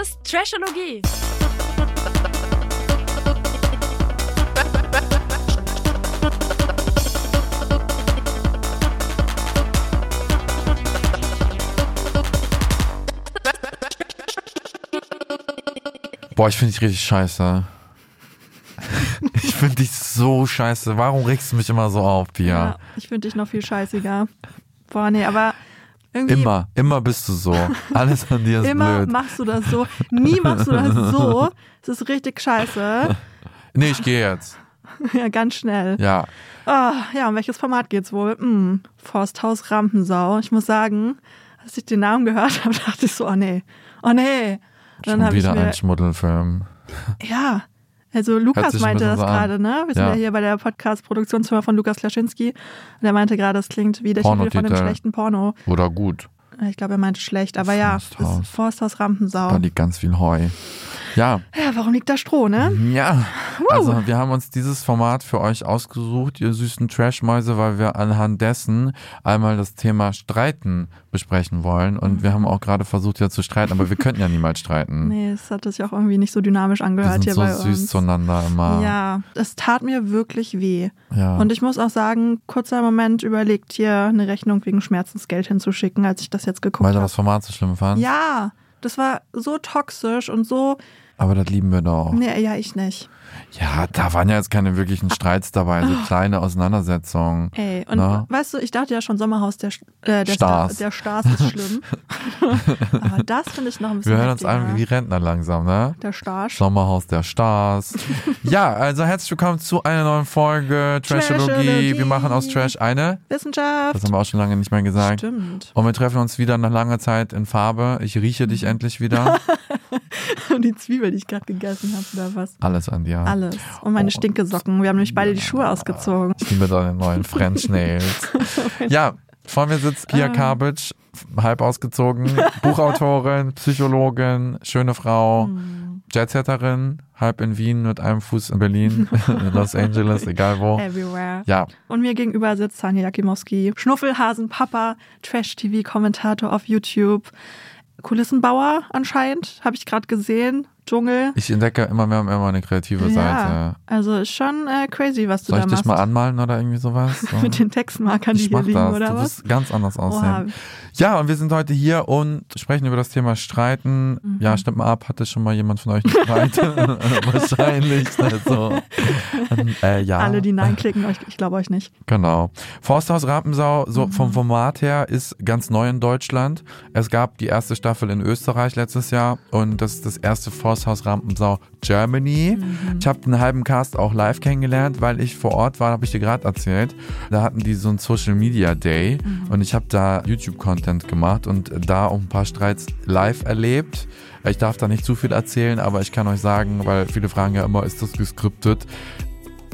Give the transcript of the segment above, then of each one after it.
Ist Trashologie. Boah, ich finde dich richtig scheiße. Ich finde dich so scheiße. Warum regst du mich immer so auf, Pia? Ja, ich finde dich noch viel scheißiger. Boah, nee, aber irgendwie. Immer, immer bist du so. Alles an dir ist Immer blöd. machst du das so. Nie machst du das so. Es ist richtig scheiße. Nee, ich gehe jetzt. Ja, ganz schnell. Ja. Ah, ja, um welches Format geht's wohl? Hm, Forsthaus Rampensau. Ich muss sagen, als ich den Namen gehört habe, dachte ich so, oh nee, oh nee. Dann Schon wieder mir, ein Schmuddelfilm. ja, also Lukas meinte das so gerade, ne? Wir sind Ja. ja, hier bei der Podcast-Produktionsfirma von Lukas Klaschinski. Und er meinte gerade, das klingt wie der Titel von einem schlechten Porno. Oder gut. Ich glaube, er meinte schlecht, aber ja, Forsthaus. das ist Forsthaus Rampensau. Da liegt ganz viel Heu. Ja, Ja, warum liegt da Stroh, ne? ja. Also wir haben uns dieses Format für euch ausgesucht, ihr süßen Trashmäuse, weil wir anhand dessen einmal das Thema Streiten besprechen wollen. Und wir haben auch gerade versucht, ja zu streiten, aber wir könnten ja niemals streiten. Nee, es hat sich auch irgendwie nicht so dynamisch wir angehört sind hier so bei süß uns. zueinander immer. Ja, es tat mir wirklich weh. Ja. Und ich muss auch sagen, kurzer Moment überlegt, hier eine Rechnung wegen Schmerzensgeld hinzuschicken, als ich das jetzt geguckt weil du habe. das Format so schlimm fandst? Ja, das war so toxisch und so. Aber das lieben wir doch. Nee, ja, ich nicht. Ja, da waren ja jetzt keine wirklichen Streits dabei, so kleine Auseinandersetzungen. Ey, und Na? weißt du, ich dachte ja schon, Sommerhaus der, äh, der Stars. Star, der Stars ist schlimm. Aber das finde ich noch ein bisschen Wir hören uns an wie Rentner langsam, ne? Der Stars. Sommerhaus der Stars. ja, also herzlich willkommen zu einer neuen Folge Trashologie. Trashologie. Wir machen aus Trash eine. Wissenschaft. Das haben wir auch schon lange nicht mehr gesagt. Stimmt. Und wir treffen uns wieder nach langer Zeit in Farbe. Ich rieche dich Mhm. endlich wieder. Und die Zwiebel, die ich gerade gegessen habe, oder was? Alles an dir. Alles. Und meine Oh. Stinkesocken. Wir haben nämlich beide die Schuhe ausgezogen. Ich liebe deine neuen French Nails. ja, vor mir sitzt Ah. Pia Karbic, halb ausgezogen, Buchautorin, Psychologin, schöne Frau, Hm. Jetsetterin, halb in Wien mit einem Fuß in Berlin, in Los Angeles, egal wo. Everywhere. Ja, Und mir gegenüber sitzt Tanja Jakimowski, Schnuffelhasen, Papa, Trash-TV-Kommentator auf YouTube, Kulissenbauer anscheinend, habe ich gerade gesehen, Dschungel. ich entdecke immer mehr und mehr meine kreative Ja, Seite. also schon äh, crazy, was du Soll ich da dich machst. mal anmalen oder irgendwie sowas? So. Mit den Textmarkern, die ich hier liegen, das. oder du was? wirst ganz anders aussehen. Ja, und wir sind heute hier und sprechen über das Thema Streiten. Mhm. Ja, stimmt mal ab, hatte schon mal jemand von euch Streit? Wahrscheinlich. Also, äh, ja. Alle, die Nein klicken, euch- ich glaube euch nicht. Genau. Forsthaus Rampensau, so Mhm. vom Format her, ist ganz neu in Deutschland. Es gab die erste Staffel in Österreich letztes Jahr und das ist das erste Forsthaus Rampensau Germany. Mhm. Ich habe den halben Cast auch live kennengelernt, weil ich vor Ort war, habe ich dir gerade erzählt. Da hatten die so einen Social Media Day Mhm. und ich habe da YouTube-Content gemacht und da auch ein paar Streits live erlebt. Ich darf da nicht zu viel erzählen, aber ich kann euch sagen, weil viele fragen ja immer, ist das geskriptet?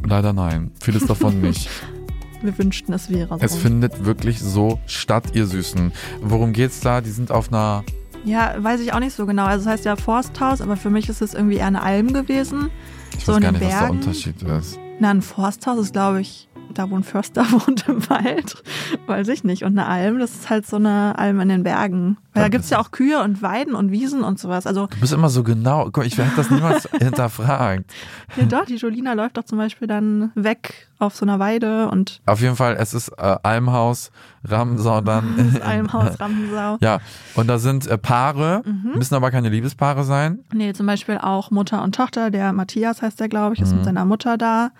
Leider nein, vieles davon nicht. Wir wünschten, es wäre so. Es findet wirklich so statt, ihr Süßen. Worum geht's da? Die sind auf einer. Ja, weiß ich auch nicht so genau. Also es heißt ja Forsthaus, aber für mich ist es irgendwie eher eine Alm gewesen. Ich So weiß gar nicht, was der Bergen? Unterschied ist. Na, ein Forsthaus ist, glaube ich, da wo ein Förster wohnt im Wald. Weiß ich nicht. Und eine Alm, das ist halt so eine Alm in den Bergen. Weil da Ja, gibt's ja auch Kühe und Weiden und Wiesen und sowas. Also, Du bist immer so genau. Guck, ich hätte das niemals hinterfragt. ja doch, die Jolina läuft doch zum Beispiel dann weg auf so einer Weide und Auf jeden Fall, es ist äh, Almhaus, Ramsau dann. Almhaus Rampensau. Ja, und da sind äh, Paare, Mhm. müssen aber keine Liebespaare sein. Nee, zum Beispiel auch Mutter und Tochter. Der Matthias heißt der, glaube ich, ist Mhm. mit seiner Mutter da.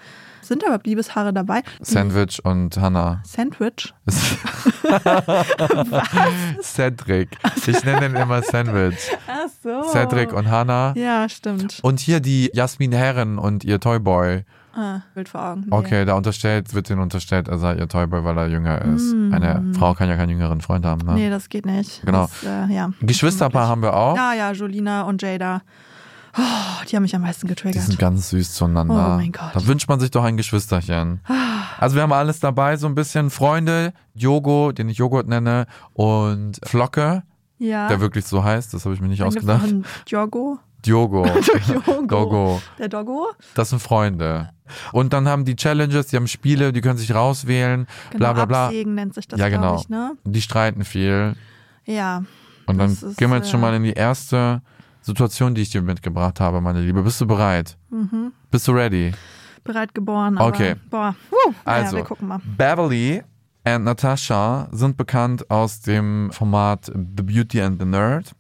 Sind da überhaupt Liebespaare dabei? Sandwich und Hannah. Sandwich? Cedric. Ich nenne ihn immer Sandwich. Ach so. Cedric und Hannah. Ja, stimmt. Und hier die Jasmin Herren und ihr Toyboy. Ah, Bild vor Augen. Okay, da unterstellt, wird denen unterstellt, er sei ihr Toyboy, weil er jünger ist. Mm. Eine Frau kann ja keinen jüngeren Freund haben, ne? Nee, das geht nicht. Genau. Das, äh, ja. Geschwisterpaar haben wir auch. Ja, ja, Jolina und Jada. Oh, die haben mich am meisten Die getriggert. sind ganz süß zueinander. Oh mein Gott. Da wünscht man sich doch ein Geschwisterchen. Also wir haben alles dabei, so ein bisschen Freunde, Jogo, den ich Joghurt nenne, und Flocke, ja. der wirklich so heißt, das habe ich mir nicht Dann ausgedacht. einen Diogo. Diogo. Dogo. Der Doggo. Das sind Freunde. Und dann haben die Challenges, die haben Spiele, die können sich rauswählen, Genau, bla bla bla. Absägen nennt sich das, Ja, genau. ich, ne? Die streiten viel. Ja. Und dann gehen wir jetzt schon äh, mal in die erste Situation, die ich dir mitgebracht habe, meine Liebe. Bist du bereit? Mhm. Bist du ready? Bereit geboren, aber Okay. boah. Naja, Also, wir gucken mal. Beverly und Natasha sind bekannt aus dem Format The Beauty and the Nerd.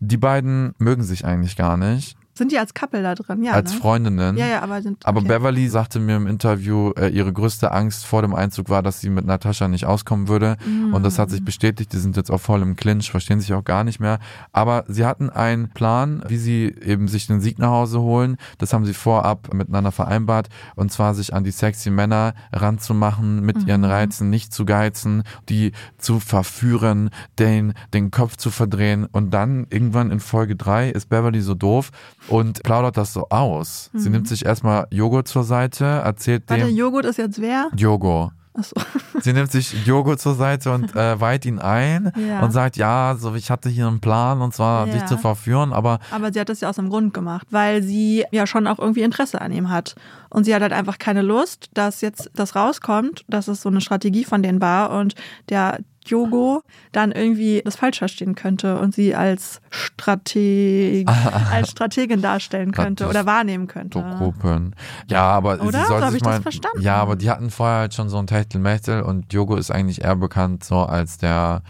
Die beiden mögen sich eigentlich gar nicht Sind die als Couple da drin? Ja, als ne? Freundinnen. Ja, ja, aber sind. Aber okay. Beverly sagte mir im Interview, äh, ihre größte Angst vor dem Einzug war, dass sie mit Natascha nicht auskommen würde. Und das Mm. hat sich bestätigt. Die sind jetzt auch voll im Clinch, verstehen sich auch gar nicht mehr. Aber sie hatten einen Plan, wie sie eben sich den Sieg nach Hause holen. Das haben sie vorab miteinander vereinbart. Und zwar sich an die sexy Männer ranzumachen, mit ihren Mhm. Reizen nicht zu geizen, die zu verführen, den, den Kopf zu verdrehen. Und dann irgendwann in Folge drei ist Beverly so doof und plaudert das so aus. Sie nimmt sich erstmal Joghurt zur Seite, erzählt Mhm. Warte, dem Joghurt ist jetzt wer? Jogo. Achso. Sie nimmt sich Joghurt zur Seite und äh, weiht ihn ein Ja. und sagt, ja, so ich hatte hier einen Plan und zwar Ja. dich zu verführen, aber Aber sie hat das ja aus dem Grund gemacht, weil sie ja schon auch irgendwie Interesse an ihm hat. Und sie hat halt einfach keine Lust, dass jetzt das rauskommt, dass es so eine Strategie von denen war und der Diogo dann irgendwie das falsch verstehen könnte und sie als Strateg, als Strategin darstellen könnte Das oder wahrnehmen könnte. Gruppen. Ja, aber Oder? sie soll So ich das mal, verstanden. Ja, aber die hatten vorher halt schon so ein Techtelmechtel und Jogo ist eigentlich eher bekannt so als der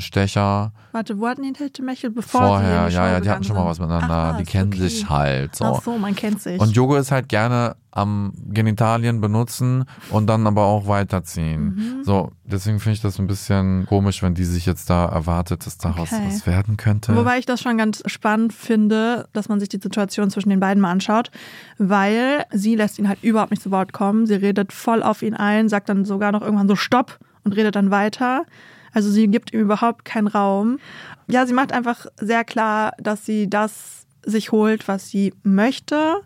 Stecher Warte, wo hatten die Techtelmechel bevor sie vorher. Show Ja, ja, die hatten schon mal was miteinander. Ach, die kennen okay. sich halt so. Ach so, man kennt sich. Und Jogo ist halt gerne am Genitalien benutzen und dann aber auch weiterziehen. Mhm. So, deswegen finde ich das ein bisschen komisch, wenn die sich jetzt da erwartet, dass daraus Okay. was werden könnte. Wobei ich das schon ganz spannend finde, dass man sich die Situation zwischen den beiden mal anschaut, weil sie lässt ihn halt überhaupt nicht zu Wort kommen. Sie redet voll auf ihn ein, sagt dann sogar noch irgendwann so Stopp und redet dann weiter. Also sie gibt ihm überhaupt keinen Raum. Ja, sie macht einfach sehr klar, dass sie das sich holt, was sie möchte.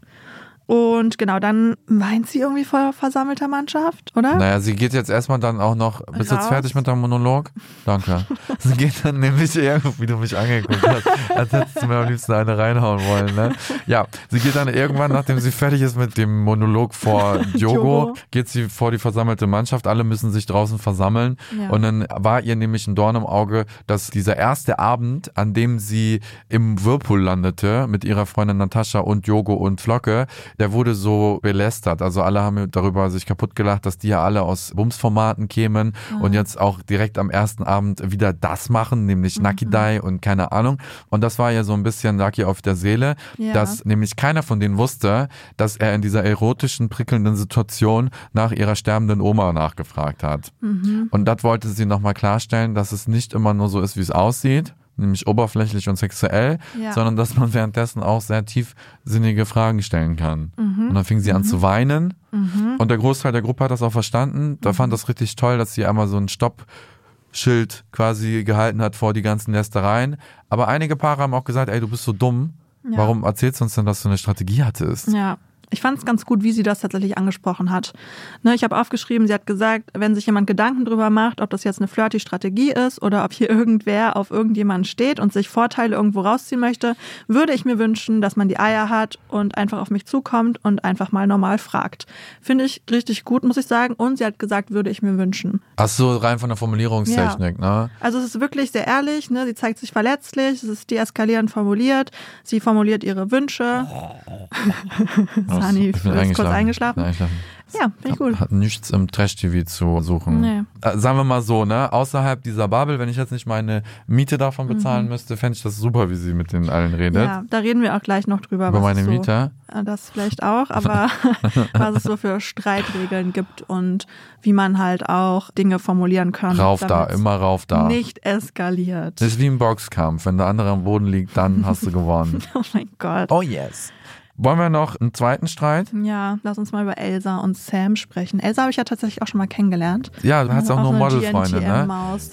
Und genau, dann weint sie irgendwie vor versammelter Mannschaft, oder? Naja, sie geht jetzt erstmal dann auch noch. Bist du jetzt fertig mit deinem Monolog? Danke. sie geht dann nämlich irgendwie, wie du mich angeguckt hast, als hättest du mir am liebsten eine reinhauen wollen, ne? Ja, sie geht dann irgendwann, nachdem sie fertig ist mit dem Monolog vor Diogo. geht sie vor die versammelte Mannschaft. Alle müssen sich draußen versammeln. Ja. Und dann war ihr nämlich ein Dorn im Auge, dass dieser erste Abend, an dem sie im Whirlpool landete, mit ihrer Freundin Natascha und Diogo und Flocke, der wurde so belästert. Also alle haben darüber sich kaputt gelacht, dass die ja alle aus Bumsformaten kämen und jetzt auch direkt am ersten Abend wieder das machen, nämlich Nucky Die und keine Ahnung. Und das war ja so ein bisschen Lucky auf der Seele, Ja. dass nämlich keiner von denen wusste, dass er in dieser erotischen, prickelnden Situation nach ihrer sterbenden Oma nachgefragt hat. Und das wollte sie nochmal klarstellen, dass es nicht immer nur so ist, wie es aussieht, nämlich oberflächlich und sexuell, Ja. sondern dass man währenddessen auch sehr tiefsinnige Fragen stellen kann. Mhm. Und dann fing sie an zu weinen und der Großteil der Gruppe hat das auch verstanden. Mhm. Da fand das richtig toll, dass sie einmal so ein Stoppschild quasi gehalten hat vor die ganzen Lästereien. Aber einige Paare haben auch gesagt, ey, du bist so dumm. Ja. Warum erzählst du uns denn, dass du eine Strategie hattest? Ja. Ich fand es ganz gut, wie sie das tatsächlich angesprochen hat. Ne, ich habe aufgeschrieben, sie hat gesagt, wenn sich jemand Gedanken drüber macht, ob das jetzt eine flirty Strategie ist oder ob hier irgendwer auf irgendjemanden steht und sich Vorteile irgendwo rausziehen möchte, würde ich mir wünschen, dass man die Eier hat und einfach auf mich zukommt und einfach mal normal fragt. Finde ich richtig gut, muss ich sagen. Und sie hat gesagt, würde ich mir wünschen. Ach so, rein von der Formulierungstechnik, ne? Also es ist wirklich sehr ehrlich, ne? sie zeigt sich verletzlich, es ist deeskalierend formuliert, sie formuliert ihre Wünsche. Ich bin ist kurz eingeschlafen. Bin eingeschlafen. Ja, finde ich gut. Hat nichts im Trash-TV zu suchen. Nee. Äh, sagen wir mal so, ne? Außerhalb dieser Bubble, wenn ich jetzt nicht meine Miete davon bezahlen müsste, fände ich das super, wie sie mit den allen redet. Mhm. Ja, da reden wir auch gleich noch drüber. Über was meine so, Miete. Äh, Das vielleicht auch, aber was es so für Streitregeln gibt und wie man halt auch Dinge formulieren kann. Rauf da, immer rauf da. Nicht eskaliert. Das ist wie im Boxkampf. Wenn der andere am Boden liegt, dann hast du gewonnen. Oh mein Gott. Oh yes. Wollen wir noch einen zweiten Streit? Ja, lass uns mal über Elsa und Sam sprechen. Elsa habe ich ja tatsächlich auch schon mal kennengelernt. Ja, du hast auch, nur so Modelfreunde, ne?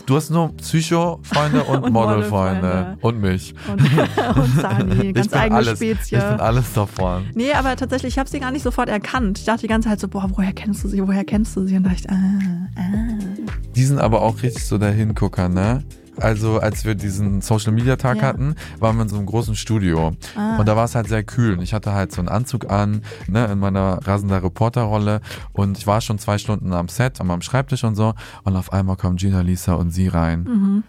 Du hast nur Psycho-Freunde und, Und Modelfreunde. Und mich. Und, und Sani, ganz eigene alles, Spezie. Ich bin alles davon. Nee, aber tatsächlich, ich habe sie gar nicht sofort erkannt. Ich dachte die ganze Zeit so, boah, woher kennst du sie, woher kennst du sie? Und dachte ich, ah, ah. Die sind aber auch richtig so der Hingucker, ne? Also als wir diesen Social Media Tag Ja. hatten, waren wir in so einem großen Studio. Ah. Und da war es halt sehr kühl. Und ich hatte halt so einen Anzug an, ne, in meiner rasender Reporterrolle. Und ich war schon zwei Stunden am Set, an meinem Schreibtisch und so. Und auf einmal kommen Gina, Lisa und sie rein. Mhm.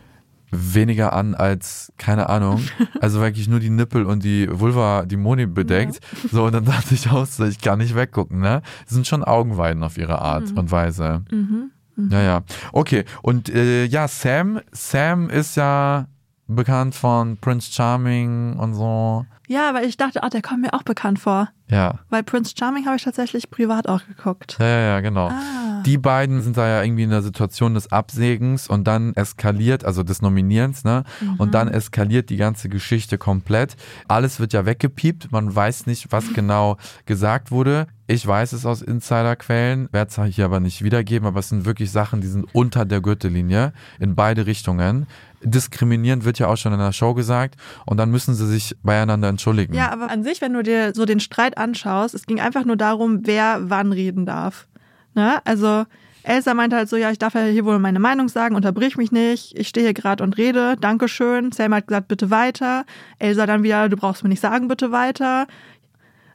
Weniger an als, keine Ahnung, also wirklich nur die Nippel und die Vulva, die Moni bedeckt. So, und dann dachte ich auch, so, ich kann nicht weggucken, ne? Sie sind schon Augenweiden auf ihre Art und Weise. Mhm. Ja, ja. Okay. Und äh, ja, Sam, Sam ist ja bekannt von Prince Charming und so. Ja, aber ich dachte, ach, der kommt mir auch bekannt vor. Ja. Weil Prince Charming habe ich tatsächlich privat auch geguckt. Ja, ja, ja, genau. Ah. Die beiden sind da ja irgendwie in der Situation des Absägens und dann eskaliert, also des Nominierens, ne? Und dann eskaliert die ganze Geschichte komplett. Alles wird ja weggepiept, man weiß nicht, was genau gesagt wurde. Ich weiß es aus Insiderquellen, werde es hier aber nicht wiedergeben, aber es sind wirklich Sachen, die sind unter der Gürtellinie in beide Richtungen. Diskriminierend wird ja auch schon in der Show gesagt und dann müssen sie sich beieinander entschuldigen. Ja, aber an sich, wenn du dir so den Streit anschaust, es ging einfach nur darum, wer wann reden darf. Ne? Also Elsa meinte halt so, ja, ich darf ja hier wohl meine Meinung sagen, unterbrich mich nicht, ich stehe hier gerade und rede, Dankeschön. Sam hat gesagt, bitte weiter. Elsa dann wieder, du brauchst mir nicht sagen, bitte weiter.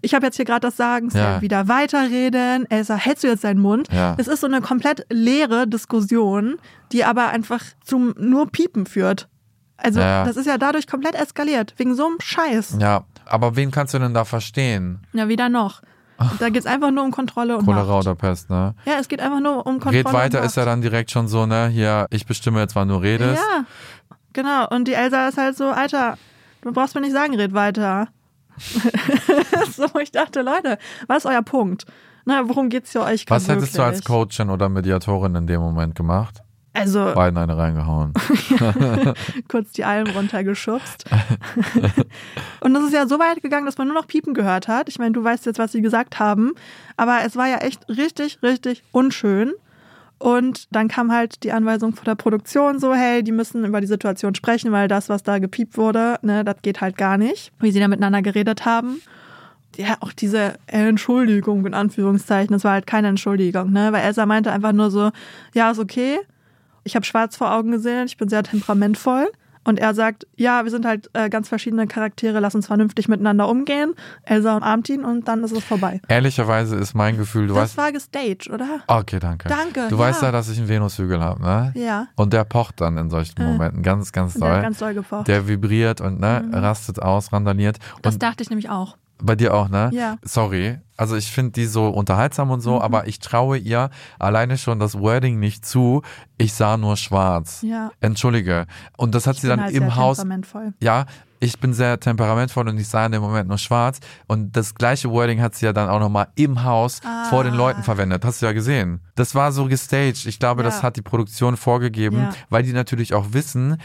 Ich habe jetzt hier gerade das Sagen, Sam Ja. wieder weiterreden. Elsa, hältst du jetzt deinen Mund? Ja. Es ist so eine komplett leere Diskussion, die aber einfach zum nur Piepen führt. Also, Ja, das ist ja dadurch komplett eskaliert, wegen so einem Scheiß. Ja, aber wen kannst du denn da verstehen? Ja, wieder noch. Da geht es einfach nur um Kontrolle und Cholera Macht. oder Pest, ne? Ja, es geht einfach nur um Kontrolle Red weiter ist ja dann direkt schon so, ne? Hier, ich bestimme jetzt, wann du redest. Ja, genau. Und die Elsa ist halt so, Alter, du brauchst mir nicht sagen, red weiter. so, ich dachte, Leute, was ist euer Punkt? Na, worum geht's hier euch Was hättest du als? Coachin oder Mediatorin in dem Moment gemacht? Also, Beiden eine reingehauen. kurz die Alm runtergeschubst. und es ist ja so weit gegangen, dass man nur noch Piepen gehört hat. Ich meine, du weißt jetzt, was sie gesagt haben. Aber es war ja echt richtig, richtig unschön. Und dann kam halt die Anweisung von der Produktion so, hey, die müssen über die Situation sprechen, weil das, was da gepiept wurde, ne, das geht halt gar nicht. Wie sie da miteinander geredet haben. Ja, auch diese Entschuldigung in Anführungszeichen, das war halt keine Entschuldigung, ne? Weil Elsa meinte einfach nur so, ja, ist okay. Ich habe schwarz vor Augen gesehen, ich bin sehr temperamentvoll. Und er sagt, ja, wir sind halt äh, ganz verschiedene Charaktere, lass uns vernünftig miteinander umgehen. Elsa umarmt ihn und dann ist es vorbei. Ehrlicherweise ist mein Gefühl, du das weißt. war gestaged, oder? Okay, danke. Danke, Du ja. weißt ja, dass ich einen Venushügel habe, ne? Ja. Und der pocht dann in solchen Momenten ganz, ganz Und der doll. hat ganz doll gepocht. Der vibriert und ne, rastet aus, randaliert. das Und dachte ich nämlich auch. Bei dir auch, ne? Ja. Mhm. Sorry. Also ich finde die so unterhaltsam und so, aber ich traue ihr alleine schon das Wording nicht zu. Ich sah nur schwarz. Ja. Entschuldige. Und das hat Ich sie dann halt im sehr Haus temperamentvoll. ja, ich bin sehr temperamentvoll und ich sah in dem Moment nur schwarz. Und das gleiche Wording hat sie ja dann auch nochmal im Haus vor den Leuten verwendet. Hast du ja gesehen. Das war so gestaged. Ich glaube, Ja. das hat die Produktion vorgegeben, Ja. weil die natürlich auch wissen,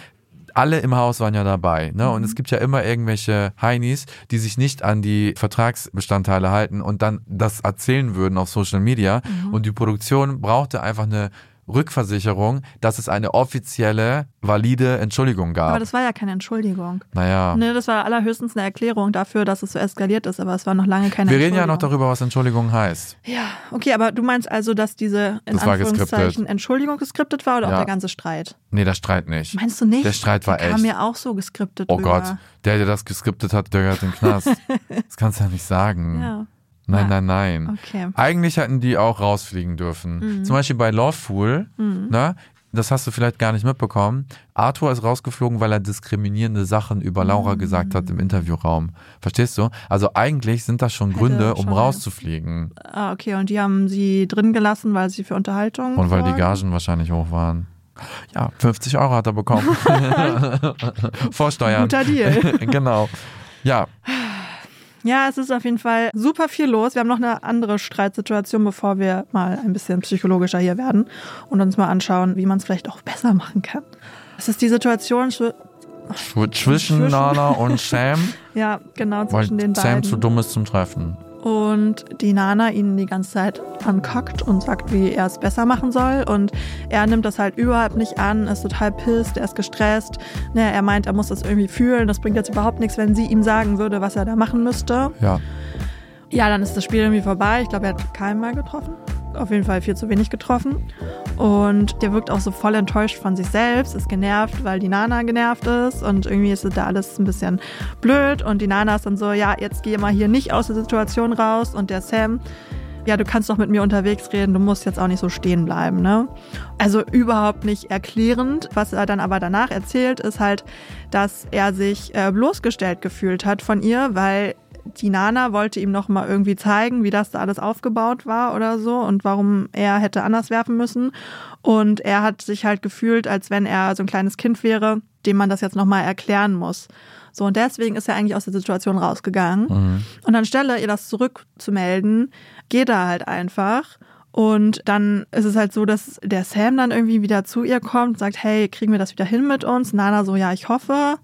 alle im Haus waren ja dabei. Ne? Mhm. Und es gibt ja immer irgendwelche Heinis, die sich nicht an die Vertragsbestandteile halten und dann das erzählen würden auf Social Media. Mhm. Und die Produktion brauchte einfach eine Rückversicherung, dass es eine offizielle, valide Entschuldigung gab. Aber das war ja keine Entschuldigung. naja. Ne, das war allerhöchstens eine Erklärung dafür, dass es so eskaliert ist, aber es war noch lange keine Wir reden ja noch darüber, was Entschuldigung heißt. Ja, okay, aber du meinst also, dass diese in Das Anführungszeichen. Entschuldigung geskriptet war oder Ja. auch der ganze Streit? Nee, der Streit nicht. Meinst du nicht? Der Streit war der kam echt. mir auch so geskriptet Oh rüber. Gott, der, der das geskriptet hat, der gehört in den Knast. das kannst du ja nicht sagen. Ja. Nein, Ja. nein, nein. Okay. Mhm. Eigentlich hätten die auch rausfliegen dürfen. Zum Beispiel bei Loveful, ne? Das hast du vielleicht gar nicht mitbekommen. Arthur ist rausgeflogen, weil er diskriminierende Sachen über Mhm. Laura gesagt hat im Interviewraum. Verstehst du? Also eigentlich sind das schon Gründe, um schon. rauszufliegen. Ah, okay, und die haben sie drin gelassen, weil sie für Unterhaltung. Und weil die sorgen? Gagen wahrscheinlich hoch waren. Ja, 50 Euro hat er bekommen. Vorsteuern. Guter Deal. genau. Ja, Ja, es ist auf jeden Fall super viel los. Wir haben noch eine andere Streitsituation, bevor wir mal ein bisschen psychologischer hier werden und uns mal anschauen, wie man es vielleicht auch besser machen kann. Es ist die Situation, zw- Zw- Zwischen Nana und Sam, Ja, genau, weil zwischen den Sam beiden. zu dumm ist zum Treffen. Und die Nana ihn die ganze Zeit ankackt und sagt, wie er es besser machen soll. Und er nimmt das halt überhaupt nicht an, ist total pisst, er ist gestresst. Ne, er meint, er muss das irgendwie fühlen. Das bringt jetzt überhaupt nichts, wenn sie ihm sagen würde, was er da machen müsste. Ja. Ja, dann ist das Spiel irgendwie vorbei. Ich glaube, er hat keinen mal getroffen. Auf jeden Fall viel zu wenig getroffen. Und der wirkt auch so voll enttäuscht von sich selbst, ist genervt, weil die Nana genervt ist. Und irgendwie ist da alles ein bisschen blöd. Und die Nana ist dann so, ja, jetzt geh mal hier nicht aus der Situation raus. Und der Sam, ja, du kannst doch mit mir unterwegs reden, du musst jetzt auch nicht so stehen bleiben, ne? Also überhaupt nicht erklärend. Was er dann aber danach erzählt, ist halt, dass er sich äh, bloßgestellt gefühlt hat von ihr, weil die Nana wollte ihm noch mal irgendwie zeigen, wie das da alles aufgebaut war oder so und warum er hätte anders werfen müssen. Und er hat sich halt gefühlt, als wenn er so ein kleines Kind wäre, dem man das jetzt noch mal erklären muss. So, und deswegen ist er eigentlich aus der Situation rausgegangen. Und anstelle ihr das zurückzumelden, geht er halt einfach. Und dann ist es halt so, dass der Sam dann irgendwie wieder zu ihr kommt und sagt, hey, kriegen wir das wieder hin mit uns? Nana so, ja, ich hoffe.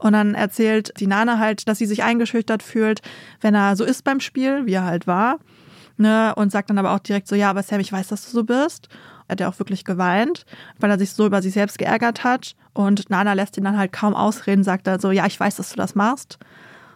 Und dann erzählt die Nana halt, dass sie sich eingeschüchtert fühlt, wenn er so ist beim Spiel, wie er halt war. Ne? Und sagt dann aber auch direkt so, ja, aber Sam, ich weiß, dass du so bist. Er hat ja auch wirklich geweint, weil er sich so über sich selbst geärgert hat. Und Nana lässt ihn dann halt kaum ausreden, sagt dann so, ja, ich weiß, dass du das machst.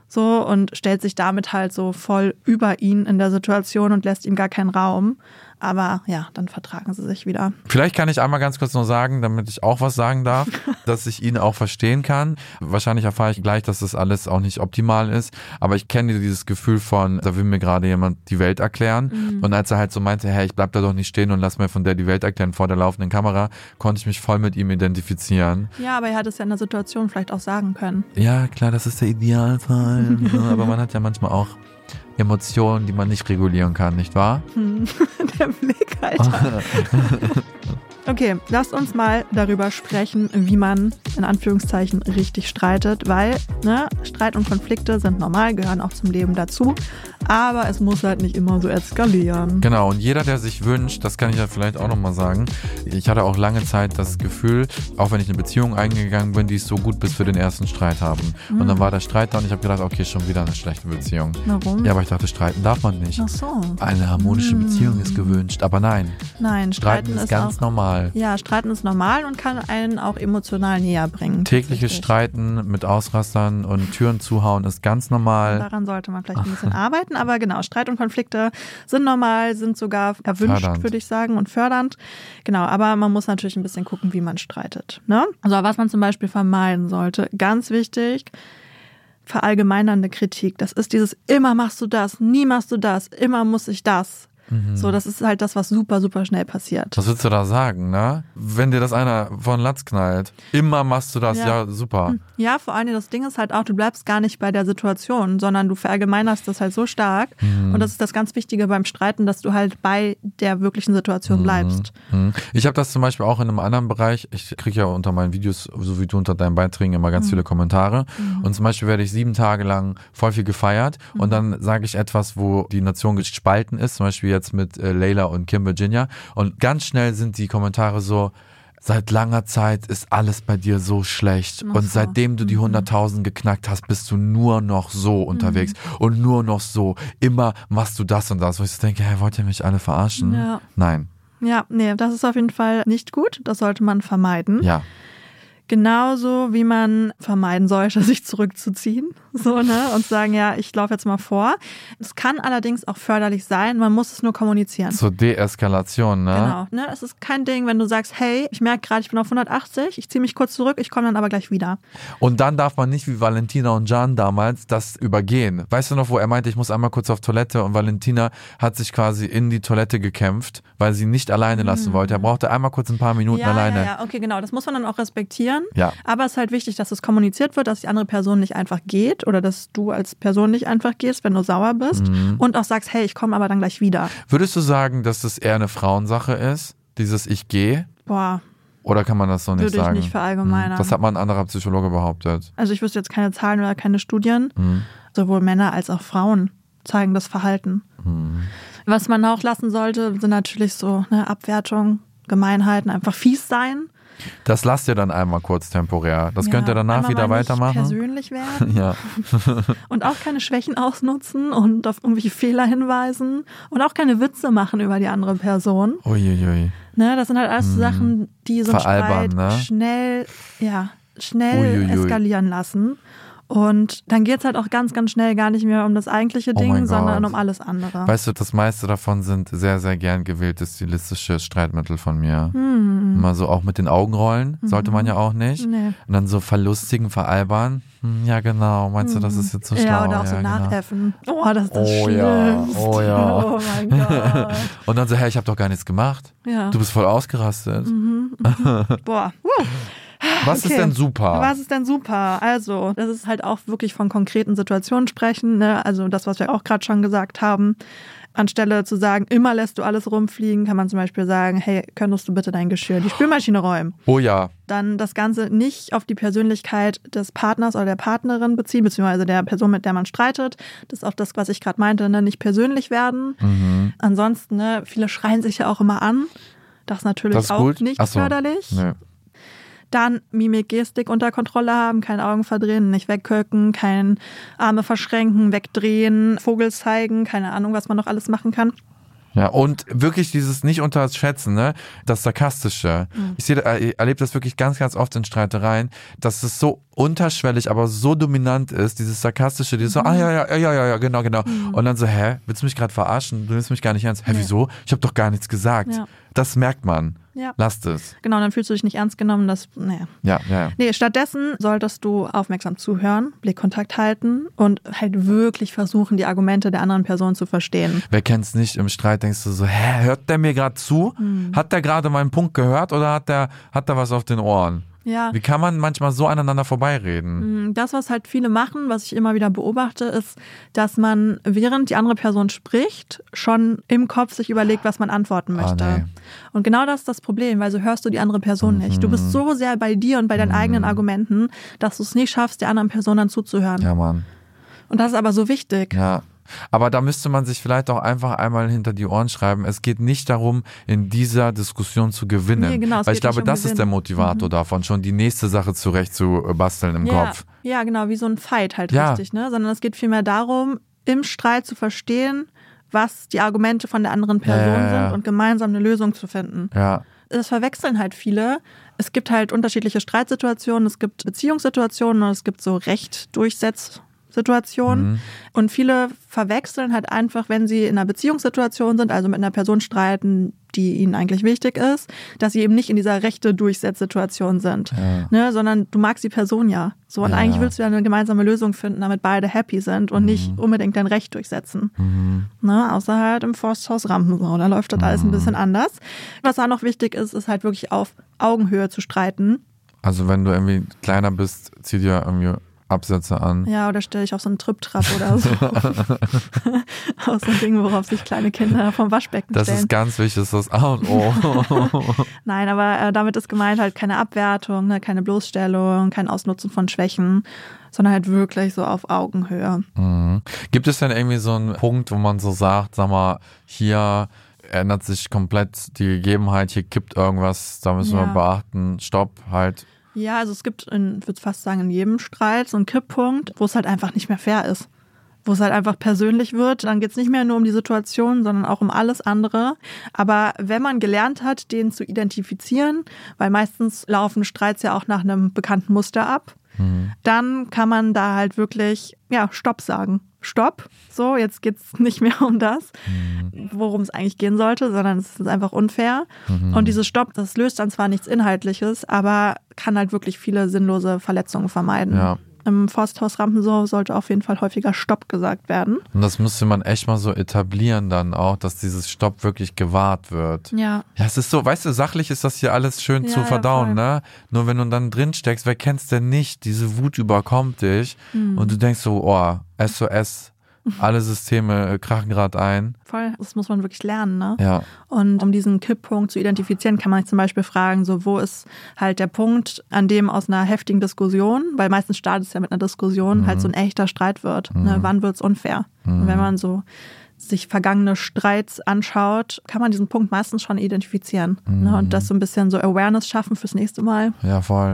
So und stellt sich damit halt so voll über ihn in der Situation und lässt ihm gar keinen Raum. Aber ja, dann vertragen sie sich wieder. Vielleicht kann ich einmal ganz kurz nur sagen, damit ich auch was sagen darf, dass ich ihn auch verstehen kann. Wahrscheinlich erfahre ich gleich, dass das alles auch nicht optimal ist. Aber ich kenne dieses Gefühl von, da will mir gerade jemand die Welt erklären. Und als er halt so meinte, hey, ich bleib da doch nicht stehen und lass mir von der die Welt erklären vor der laufenden Kamera, konnte ich mich voll mit ihm identifizieren. Ja, aber er hat es ja in der Situation vielleicht auch sagen können. Ja, klar, das ist der Idealfall. aber man hat ja manchmal auch Emotionen, die man nicht regulieren kann, nicht wahr? Der Blick, Alter. Okay, lasst uns mal darüber sprechen, wie man in Anführungszeichen richtig streitet, weil ne, Streit und Konflikte sind normal, gehören auch zum Leben dazu, aber es muss halt nicht immer so eskalieren. Genau, und jeder, der sich wünscht, das kann ich ja vielleicht auch nochmal sagen, ich hatte auch lange Zeit das Gefühl, auch wenn ich eine Beziehung eingegangen bin, die ist so gut bis für den ersten Streit haben. Und dann war der Streit da und ich habe gedacht, okay, schon wieder eine schlechte Beziehung. Warum? Ja, aber ich dachte, streiten darf man nicht. Ach so. Eine harmonische Beziehung ist gewünscht, aber nein, Nein, streiten Streiten ist ist ganz auch, normal. Ja, Streiten ist normal und kann einen auch emotional näher bringen. Tägliches. Streiten mit Ausrastern und Türen zuhauen ist ganz normal. Daran sollte man vielleicht ein bisschen arbeiten, aber genau, Streit und Konflikte sind normal, sind sogar erwünscht, Fördernd. würde ich sagen, und fördernd. Genau, aber man muss natürlich ein bisschen gucken, wie man streitet. Ne? Also was man zum Beispiel vermeiden sollte, ganz wichtig, verallgemeinernde Kritik. Das ist dieses, immer machst du das, nie machst du das, immer muss ich das. So, das ist halt das, was super, super schnell passiert. Was willst du da sagen, ne? Wenn dir das einer von Latz knallt, immer machst du das, ja, Ja. super. Ja, vor allem das Ding ist halt auch, du bleibst gar nicht bei der Situation, sondern du verallgemeinerst das halt so stark. Und das ist das ganz Wichtige beim Streiten, dass du halt bei der wirklichen Situation bleibst. Mhm. Ich habe das zum Beispiel auch in einem anderen Bereich. Ich kriege ja unter meinen Videos, so wie du unter deinen Beiträgen, immer ganz viele Kommentare. Und zum Beispiel werde ich sieben Tage lang voll viel gefeiert. Und dann sage ich etwas, wo die Nation gespalten ist, zum Beispiel jetzt mit äh, Layla und Kim Virginia. Und ganz schnell sind die Kommentare so, Seit langer Zeit ist alles bei dir so schlecht. Ach und seitdem du die 100.000 geknackt hast, bist du nur noch so unterwegs. Und nur noch so. Immer machst du das und das. Wo ich so denke, hey, wollt ihr mich alle verarschen? Ja. Nein. Ja, nee, das ist auf jeden Fall nicht gut. Das sollte man vermeiden. Ja. Genauso wie man vermeiden sollte, sich zurückzuziehen. So, ne? Und sagen, ja, ich laufe jetzt mal vor. Es kann allerdings auch förderlich sein, man muss es nur kommunizieren. Zur Deeskalation, ne? Genau, ne? Es ist kein Ding, wenn du sagst, hey, ich merke gerade, ich bin auf 180, ich ziehe mich kurz zurück, ich komme dann aber gleich wieder. Und dann darf man nicht wie Valentina und Jan damals das übergehen. Weißt du noch, wo er meinte, ich muss einmal kurz auf Toilette und Valentina hat sich quasi in die Toilette gekämpft, weil sie nicht alleine lassen wollte. Er brauchte einmal kurz ein paar Minuten Mhm. ja, alleine. ja, ja, okay, genau. Das muss man dann auch respektieren. Ja. Aber es ist halt wichtig, dass es kommuniziert wird, dass die andere Person nicht einfach geht oder dass du als Person nicht einfach gehst, wenn du sauer bist Mhm. und auch sagst, hey, ich komme aber dann gleich wieder. Würdest du sagen, dass das eher eine Frauensache ist, dieses Ich gehe? Boah, Oder kann man das so nicht Würde ich sagen? nicht verallgemeinern. Das hat mal ein anderer Psychologe behauptet. also ich wüsste jetzt keine Zahlen oder keine Studien. Hm. Sowohl Männer als auch Frauen zeigen das Verhalten. Hm. Was man auch lassen sollte, sind natürlich so eine Abwertung Gemeinheiten einfach fies sein. Das lasst ihr dann einmal kurz temporär. Das Ja, könnt ihr danach wieder weitermachen. persönlich werden Ja. und auch keine Schwächen ausnutzen und auf irgendwelche Fehler hinweisen und auch keine Witze machen über die andere Person. Uiuiui. Ne, das sind halt alles so Sachen, die so einen Streit ne? schnell, ja, schnell Uiuiui. eskalieren lassen. Und dann geht's halt auch ganz, ganz schnell gar nicht mehr um das eigentliche Oh Ding, sondern Gott. um alles andere. Weißt du, das meiste davon sind sehr, sehr gern gewählte stilistische Streitmittel von mir. Hm. Immer so auch mit den Augenrollen, sollte man ja auch nicht. Nee. Und dann so verlustigen, veralbern. Hm, Ja, genau. Meinst du, das ist jetzt so schlau? ja, oder auch so genau. nachäffen. Oh, das ist das Oh ja, oh ja. Oh mein Gott. Und dann so, hey, ich habe doch gar nichts gemacht. Ja. Du bist voll ausgerastet. Boah. Woo. Was ist Okay. denn super? Was ist denn super? Also, das ist halt auch wirklich von konkreten Situationen sprechen. Ne? Also das, was wir auch gerade schon gesagt haben. Anstelle zu sagen, immer lässt du alles rumfliegen, kann man zum Beispiel sagen, hey, könntest du bitte dein Geschirr die Spülmaschine räumen? Oh ja. Dann das Ganze nicht auf die Persönlichkeit des Partners oder der Partnerin beziehen, beziehungsweise der Person, mit der man streitet. Das ist auch das, was ich gerade meinte, ne? nicht persönlich werden. Mhm. Ansonsten, ne, viele schreien sich ja auch immer an. Das ist natürlich Das ist auch gut. nicht so. förderlich. Nö. Dann Mimik, Gestik unter Kontrolle haben, keine Augen verdrehen, nicht wegköcken, kein Arme verschränken, wegdrehen, Vogel zeigen, keine Ahnung, was man noch alles machen kann. Ja, und wirklich dieses nicht unterschätzen, ne? Das Sarkastische. Mhm. Ich äh, ich erlebe das wirklich ganz, ganz oft in Streitereien, dass es so unterschwellig, aber so dominant ist, dieses Sarkastische, dieses so, Mhm. ah ja, ja, ja, ja, ja, genau, genau. Und dann so, hä, willst du mich gerade verarschen? Du nimmst mich gar nicht ernst. Hä, Nee. wieso? Ich habe doch gar nichts gesagt. Ja. Das merkt man. Ja. Lasst es. Genau, dann fühlst du dich nicht ernst genommen. Das, naja. Ja, ja, ja. Nee, stattdessen solltest du aufmerksam zuhören, Blickkontakt halten und halt wirklich versuchen, die Argumente der anderen Person zu verstehen. Wer kennt's nicht im Streit, denkst du so, hä, hört der mir gerade zu? Mhm. Hat der gerade meinen Punkt gehört oder hat der, hat der was auf den Ohren? Ja. Wie kann man manchmal so aneinander vorbeireden? Das, was halt viele machen, was ich immer wieder beobachte, ist, dass man, während die andere Person spricht, schon im Kopf sich überlegt, was man antworten Ah, möchte. nee. Und genau das ist das Problem, weil so hörst du die andere Person nicht. Du Mhm. bist so sehr bei dir und bei deinen eigenen Argumenten, dass du es nicht schaffst, der anderen Person dann zuzuhören. Ja, Mann. Und das ist aber so wichtig. Ja. Aber da müsste man sich vielleicht auch einfach einmal hinter die Ohren schreiben. Es geht nicht darum, in dieser Diskussion zu gewinnen. Nee, genau, Weil ich glaube, um das ist Gewinn. der Motivator davon, schon die nächste Sache zurecht zu basteln im ja, Kopf. ja, genau, wie so ein Fight halt Ja. richtig, ne? Sondern es geht vielmehr darum, im Streit zu verstehen, was die Argumente von der anderen Person Ja, sind und gemeinsam eine Lösung zu finden. Ja. das verwechseln halt viele. Es gibt halt unterschiedliche Streitsituationen, es gibt Beziehungssituationen und es gibt so Recht-Durchsetz-Situationen. Mhm. Und viele verwechseln halt einfach, wenn sie in einer Beziehungssituation sind, also mit einer Person streiten, die ihnen eigentlich wichtig ist, dass sie eben nicht in dieser rechte Durchsetzsituation sind, Ja. ne, sondern du magst die Person ja. So und Ja. eigentlich willst du ja eine gemeinsame Lösung finden, damit beide happy sind und nicht unbedingt dein Recht durchsetzen. Mhm. Ne, außer halt im Forsthaus Rampensau, da läuft das alles ein bisschen anders. Was auch noch wichtig ist, ist halt wirklich auf Augenhöhe zu streiten. Also wenn du irgendwie kleiner bist, zieh dir irgendwie Absätze an. Ja, oder stell dich auf so einen Trip-Trap oder so. Aus so einem Ding, worauf sich kleine Kinder vom Waschbecken Das stellen. ist ganz wichtig, das ist das A und O. Nein, aber äh, damit ist gemeint halt keine Abwertung, ne, keine Bloßstellung, kein Ausnutzen von Schwächen, sondern halt wirklich so auf Augenhöhe. Mhm. Gibt es denn irgendwie so einen Punkt, wo man so sagt, sag mal, hier ändert sich komplett die Gegebenheit, hier kippt irgendwas, da müssen Ja. wir beachten, stopp, halt. Ja, also es gibt, in, ich würde fast sagen, in jedem Streit so einen Kipppunkt, wo es halt einfach nicht mehr fair ist. Wo es halt einfach persönlich wird. Dann geht es nicht mehr nur um die Situation, sondern auch um alles andere. Aber wenn man gelernt hat, den zu identifizieren, weil meistens laufen Streits ja auch nach einem bekannten Muster ab, dann kann man da halt wirklich, ja, Stopp sagen. Stopp. So, jetzt geht's nicht mehr um das, worum es eigentlich gehen sollte, sondern es ist einfach unfair. Und dieses Stopp, das löst dann zwar nichts Inhaltliches, aber kann halt wirklich viele sinnlose Verletzungen vermeiden. Ja. Im Forsthaus Rampensau sollte auf jeden Fall häufiger Stopp gesagt werden. Und das müsste man echt mal so etablieren dann auch, dass dieses Stopp wirklich gewahrt wird. Ja. Ja, es ist so, weißt du, sachlich ist das hier alles schön Ja, zu ja, verdauen, voll. ne? Nur wenn du dann drin steckst, wer kennt's denn nicht? Diese Wut überkommt dich Hm. und du denkst so, oh, SOS, alle Systeme äh, krachen gerade ein. Voll. Das muss man wirklich lernen, ne? Ja. Und um diesen Kipppunkt zu identifizieren, kann man sich zum Beispiel fragen, so wo ist halt der Punkt, an dem aus einer heftigen Diskussion, weil meistens startet es ja mit einer Diskussion, halt so ein echter Streit wird. Ne? Wann wird's unfair? Und wenn man so sich vergangene Streits anschaut, kann man diesen Punkt meistens schon identifizieren. Ne? Und das so ein bisschen so Awareness schaffen fürs nächste Mal. Ja, voll.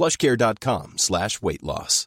plushcare.com slash weight loss.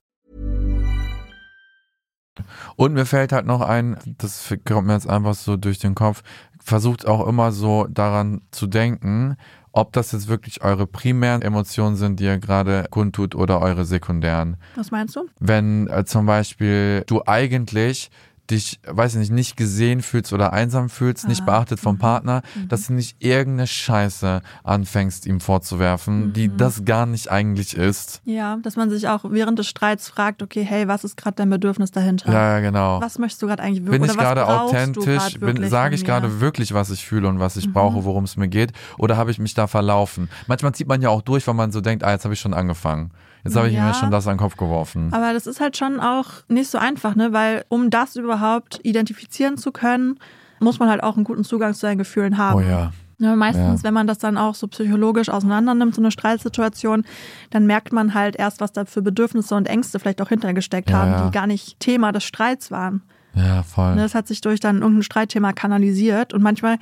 Und mir fällt halt noch ein, das kommt mir jetzt einfach so durch den Kopf, versucht auch immer so daran zu denken, ob das jetzt wirklich eure primären Emotionen sind, die ihr gerade kundtut oder eure sekundären. Was meinst du? Wenn äh, zum Beispiel du eigentlich dich, weiß ich nicht, nicht gesehen fühlst oder einsam fühlst, nicht Ah, beachtet vom mhm, Partner, dass du nicht irgendeine Scheiße anfängst, ihm vorzuwerfen, die Mhm. das gar nicht eigentlich ist. Ja, dass man sich auch während des Streits fragt, okay, hey, was ist gerade dein Bedürfnis dahinter? Ja, ja, genau. Was möchtest du gerade eigentlich bin wirklich? ich oder was gerade authentisch, bin, sage ich gerade wirklich, was ich fühle und was ich Mhm. brauche, worum es mir geht, oder habe ich mich da verlaufen? Manchmal zieht man ja auch durch, weil man so denkt, ah, jetzt habe ich schon angefangen. Jetzt habe ich Ja. mir schon das an den Kopf geworfen. Aber das ist halt schon auch nicht so einfach, ne? Weil um das überhaupt identifizieren zu können, muss man halt auch einen guten Zugang zu seinen Gefühlen haben. Oh ja. Ne, meistens, Ja. wenn man das dann auch so psychologisch auseinander nimmt, so eine Streitsituation, dann merkt man halt erst, was da für Bedürfnisse und Ängste vielleicht auch hintergesteckt Ja, haben, ja. die gar nicht Thema des Streits waren. Ja, voll. Ne, Das hat sich durch dann irgendein Streitthema kanalisiert und manchmal,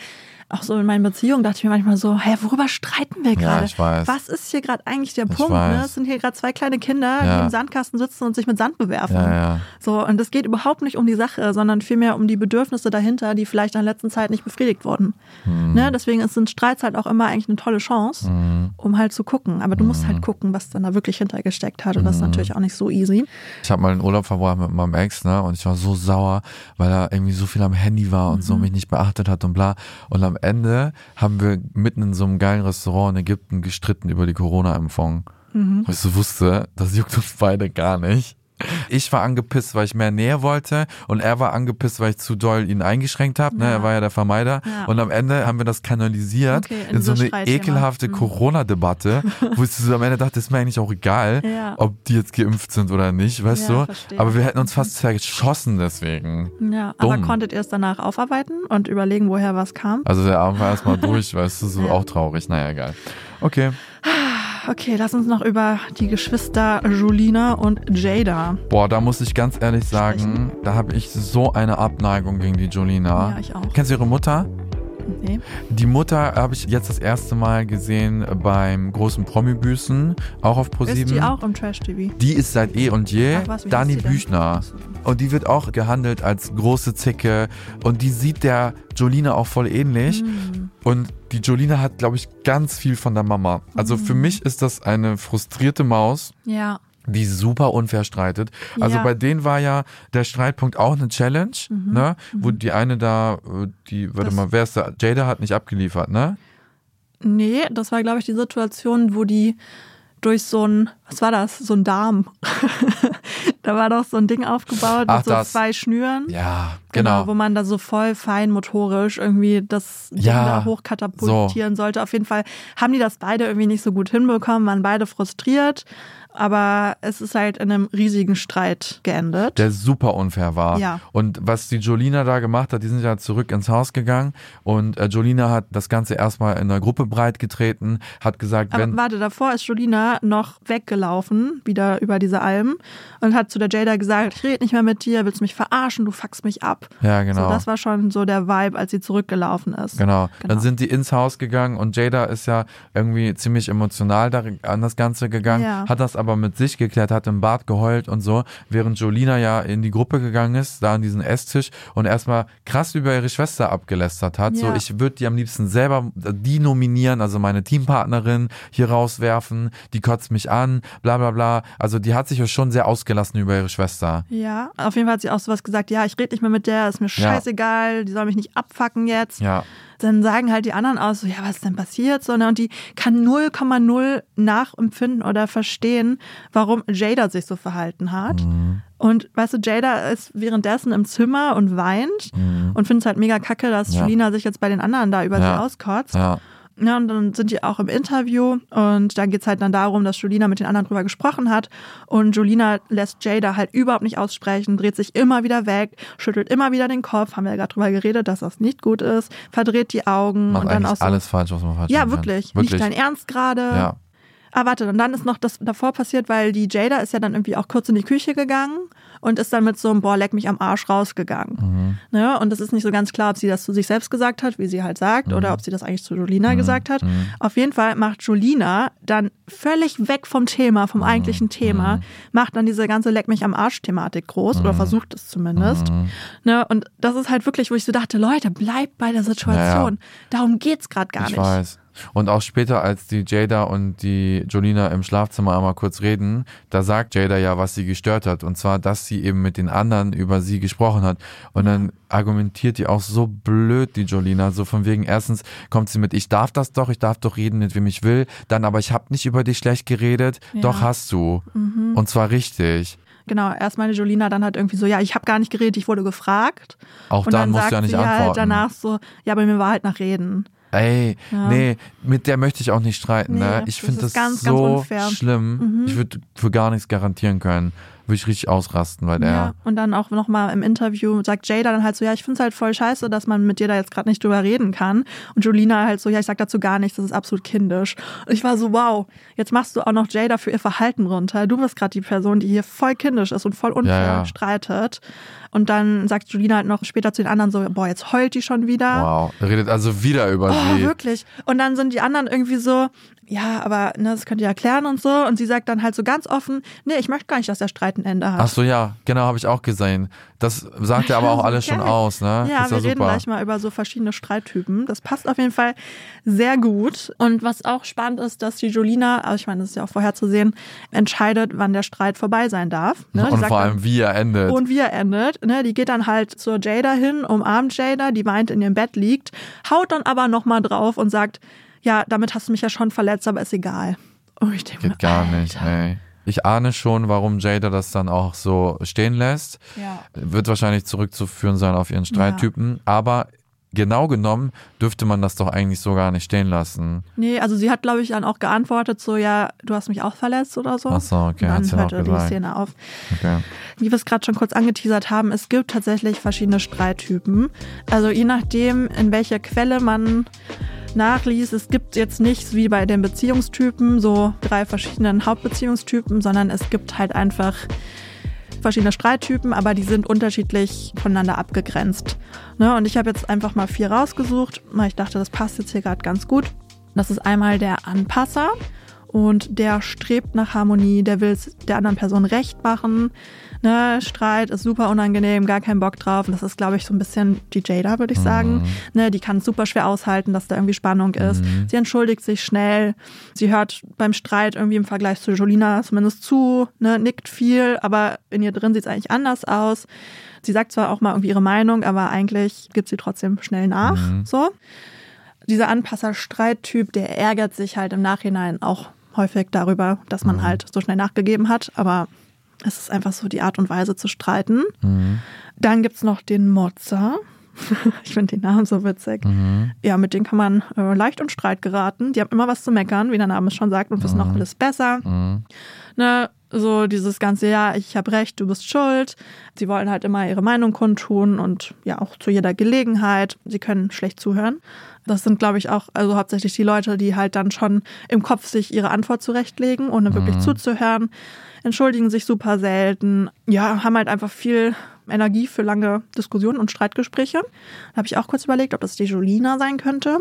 auch so in meinen Beziehungen, dachte ich mir manchmal so, hä, worüber streiten wir Ja, gerade? ich weiß. Was ist hier gerade eigentlich der Ich Punkt? Ne? Es sind hier gerade zwei kleine Kinder, Ja. die im Sandkasten sitzen und sich mit Sand bewerfen. Ja, ja. So, und es geht überhaupt nicht um die Sache, sondern vielmehr um die Bedürfnisse dahinter, die vielleicht in der letzten Zeit nicht befriedigt wurden. Hm. Ne? Deswegen sind Streits halt auch immer eigentlich eine tolle Chance, Mhm. um halt zu gucken. Aber du musst halt gucken, was dann da wirklich hintergesteckt hat. Und das ist Mhm. natürlich auch nicht so easy. Ich habe mal einen Urlaub verbracht mit meinem Ex, ne? Und ich war so sauer, weil er irgendwie so viel am Handy war und so Mhm. mich nicht beachtet hat und bla. Und am Ende haben wir mitten in so einem geilen Restaurant in Ägypten gestritten über die Corona-Impfung. Mhm. Weil ich so wusste, das juckt uns beide gar nicht. Ich war angepisst, weil ich mehr Nähe wollte und er war angepisst, weil ich zu doll ihn eingeschränkt habe. Ne? Ja. Er war ja der Vermeider. Ja. Und am Ende haben wir das kanalisiert Okay, in in so so eine ekelhafte Mhm. Corona-Debatte, wo ich so am Ende dachte, ist mir eigentlich auch egal, Ja. ob die jetzt geimpft sind oder nicht, weißt du? verstehe. Aber wir hätten uns fast zerschossen deswegen. Ja, aber Dumm. konntet ihr es danach aufarbeiten und überlegen, woher was kam? Also der Abend war erstmal durch, weißt du, so auch traurig. Naja, egal. Okay. Okay, lass uns noch über die Geschwister Julina und Jada. Boah, da muss ich ganz ehrlich sagen, da habe ich so eine Abneigung gegen die Jolina. Ja, ich auch. Kennst du ihre Mutter? Nee. Die Mutter habe ich jetzt das erste Mal gesehen beim großen Promi-Büßen, auch auf ProSieben. Ist die auch im Trash-TV? Die ist seit eh und je Ach was, Dani? Büchner. Und die wird auch gehandelt als große Zicke. Und die sieht der Jolina auch voll ähnlich. Mhm. Und die Jolina hat, glaube ich, ganz viel von der Mama. Also für Mhm. mich ist das eine frustrierte Maus, Ja. Die super unfair streitet. Also Ja. bei denen war ja der Streitpunkt auch eine Challenge, ne? Wo die eine da, äh, die, warte Mhm. Das- mal, wer ist da? Jada hat nicht abgeliefert, ne? Nee, das war, glaube ich, die Situation, wo die durch so ein, was war das? So ein Darm. da war doch so ein Ding aufgebaut Ach, mit so das. zwei Schnüren. Ja, genau. Wo man da so voll feinmotorisch irgendwie das Ding Ja, da hochkatapultieren sollte. Auf jeden Fall haben die das beide irgendwie nicht so gut hinbekommen, waren beide frustriert. Aber es ist halt in einem riesigen Streit geendet. der super unfair war. Ja. Und was die Jolina da gemacht hat, die sind ja zurück ins Haus gegangen und äh, Jolina hat das Ganze erstmal in der Gruppe breit getreten, hat gesagt, Aber wenn warte, davor ist Jolina noch weggelaufen, wieder über diese Alm, und hat zu der Jada gesagt, ich rede nicht mehr mit dir, willst mich verarschen, du fuckst mich ab. Ja genau. So, das war schon so der Vibe, als sie zurückgelaufen ist. Genau. Genau. Dann sind die ins Haus gegangen und Jada ist ja irgendwie ziemlich emotional da an das Ganze gegangen, Ja. hat das aber mit sich geklärt, hat im Bad geheult und so, während Jolina ja in die Gruppe gegangen ist, da an diesen Esstisch und erstmal krass über ihre Schwester abgelästert hat. So, Ja. ich würde die am liebsten selber, die nominieren, also meine Teampartnerin hier rauswerfen, die kotzt mich an, bla bla bla. Also die hat sich ja schon sehr ausgelassen über ihre Schwester. Ja, auf jeden Fall hat sie auch sowas gesagt, ja, ich rede nicht mehr mit der, ist mir Ja. scheißegal, die soll mich nicht abfacken jetzt. Ja. Dann sagen halt die anderen aus, so, ja, was ist denn passiert? So, ne? Und die kann 0,0 nachempfinden oder verstehen, warum Jada sich so verhalten hat. Mhm. Und weißt du, Jada ist währenddessen im Zimmer und weint und findet es halt mega kacke, dass Mhm. Ja. Julina sich jetzt bei den anderen da über Ja. sie auskotzt. Ja. Ja, und dann sind die auch im Interview und da geht's halt dann darum, dass Julina mit den anderen drüber gesprochen hat und Julina lässt Jada halt überhaupt nicht aussprechen, dreht sich immer wieder weg, schüttelt immer wieder den Kopf, haben wir ja gerade drüber geredet, dass das nicht gut ist, verdreht die Augen Macht und dann auch so, alles falsch, was man falsch ja wirklich, Wirklich. nicht dein Ernst gerade. Ja. Ah, warte, und dann ist noch das davor passiert, weil die Jada ist ja dann irgendwie auch kurz in die Küche gegangen und ist dann mit so einem Boah, leck mich am Arsch rausgegangen. Mhm. Ne? Und es ist nicht so ganz klar, ob sie das zu sich selbst gesagt hat, wie sie halt sagt, Mhm. oder ob sie das eigentlich zu Jolina gesagt hat. Auf jeden Fall macht Jolina dann völlig weg vom Thema, Mhm. vom eigentlichen Thema, macht dann diese ganze Leck mich am Arsch-Thematik groß Mhm. oder versucht es zumindest. Ne? Und das ist halt wirklich, wo ich so dachte, Leute, bleibt bei der Situation. Darum geht's gerade gar ich nicht. weiß. Und auch später, als die Jada und die Jolina im Schlafzimmer einmal kurz reden, da sagt Jada ja, was sie gestört hat. Und zwar, dass sie eben mit den anderen über sie gesprochen hat. Und dann argumentiert die auch so blöd, die Jolina, so von wegen, erstens kommt sie mit, ich darf das doch, ich darf doch reden, mit wem ich will. Dann aber, ich habe nicht über dich schlecht geredet. Ja. Mhm. Doch hast du. Und zwar richtig. Genau, erst meine Jolina dann halt irgendwie so, ja, ich habe gar nicht geredet, ich wurde gefragt. Auch und dann dann musst sagt du ja nicht sie antworten. halt danach so, ja, bei mir war halt nach Reden. Ey, Ja. nee, mit der möchte ich auch nicht streiten, ne? Nee, Ich das finde ist das, ganz, ganz so. Mhm. schlimm. Ich würde für gar nichts garantieren können. Würde ich richtig ausrasten bei der. Ja. Und dann auch nochmal im Interview sagt Jada dann halt so, ja, ich finde es halt voll scheiße, dass man mit dir da jetzt gerade nicht drüber reden kann. Und Jolina halt so, ja, ich sag dazu gar nichts, das ist absolut kindisch. Und ich war so, wow, jetzt machst du auch noch Jada für ihr Verhalten runter. Du bist gerade die Person, die hier voll kindisch ist und voll unfair Ja, ja. streitet. Und dann sagt Jolina halt noch später zu den anderen so, boah, jetzt heult die schon wieder. Wow, redet also wieder über Oh, sie. wirklich. Und dann sind die anderen irgendwie so, ja, aber ne, das könnt ihr erklären und so. Und sie sagt dann halt so ganz offen, nee, ich möchte gar nicht, dass der Streit ein Ende hat. Ach so, ja, genau, habe ich auch gesehen. Das sagt er aber auch alles schon aus, ne? Ja, ist wir ja reden super. gleich mal über so verschiedene Streittypen. Das passt auf jeden Fall sehr gut. Und was auch spannend ist, dass die Jolina, also ich meine, das ist ja auch vorherzusehen, entscheidet, wann der Streit vorbei sein darf. Ne? Und sagt vor allem, wie er endet. und wie er endet, ne, die geht dann halt zur Jada hin, umarmt Jada, die weint in ihrem Bett liegt, haut dann aber nochmal drauf und sagt, ja, damit hast du mich ja schon verletzt, aber ist egal. Und ich denke mir, Geht gar nicht, Alter. ey. Ich ahne schon, warum Jada das dann auch so stehen lässt. Ja. Wird wahrscheinlich zurückzuführen sein auf ihren Streittypen. Aber genau genommen dürfte man das doch eigentlich so gar nicht stehen lassen. Nee, also sie hat, glaube ich, dann auch geantwortet, so, ja, du hast mich auch verletzt oder so. Ach so, okay, Und hat sie dann hörte die. Szene auf. Okay. Wie wir es gerade schon kurz angeteasert haben, es gibt tatsächlich verschiedene Streittypen. Also je nachdem, in welcher Quelle man nachliest, es gibt jetzt nicht wie bei den Beziehungstypen so drei verschiedenen Hauptbeziehungstypen, sondern es gibt halt einfach verschiedene Streittypen, aber die sind unterschiedlich voneinander abgegrenzt. Ne? Und ich habe jetzt einfach mal vier rausgesucht, weil ich dachte, das passt jetzt hier gerade ganz gut. Das ist einmal der Anpasser und der strebt nach Harmonie, der will es der anderen Person recht machen. Ne? Streit ist super unangenehm, gar keinen Bock drauf. Und das ist, glaube ich, so ein bisschen die Jada, würde ich sagen. Ne? Die kann es super schwer aushalten, dass da irgendwie Spannung ist. Sie entschuldigt sich schnell. Sie hört beim Streit irgendwie im Vergleich zu Jolina zumindest zu, ne? nickt viel, aber in ihr drin sieht es eigentlich anders aus. Sie sagt zwar auch mal irgendwie ihre Meinung, aber eigentlich gibt sie trotzdem schnell nach. So dieser Anpasser-Streittyp, der ärgert sich halt im Nachhinein auch häufig darüber, dass man halt so schnell nachgegeben hat. Aber es ist einfach so die Art und Weise zu streiten. Dann gibt's noch den Mozza. Ich finde den Namen so witzig. Ja, mit denen kann man äh, leicht in Streit geraten. Die haben immer was zu meckern, wie der Name es schon sagt, und wissen auch alles besser. Ne, so dieses ganze, ja, ich habe recht, du bist schuld. Sie wollen halt immer ihre Meinung kundtun und ja auch zu jeder Gelegenheit. Sie können schlecht zuhören. Das sind, glaube ich, auch also hauptsächlich die Leute, die halt dann schon im Kopf sich ihre Antwort zurechtlegen, ohne wirklich zuzuhören. Entschuldigen sich super selten. Ja, haben halt einfach viel Energie für lange Diskussionen und Streitgespräche. Da habe ich auch kurz überlegt, ob das die Jolina sein könnte.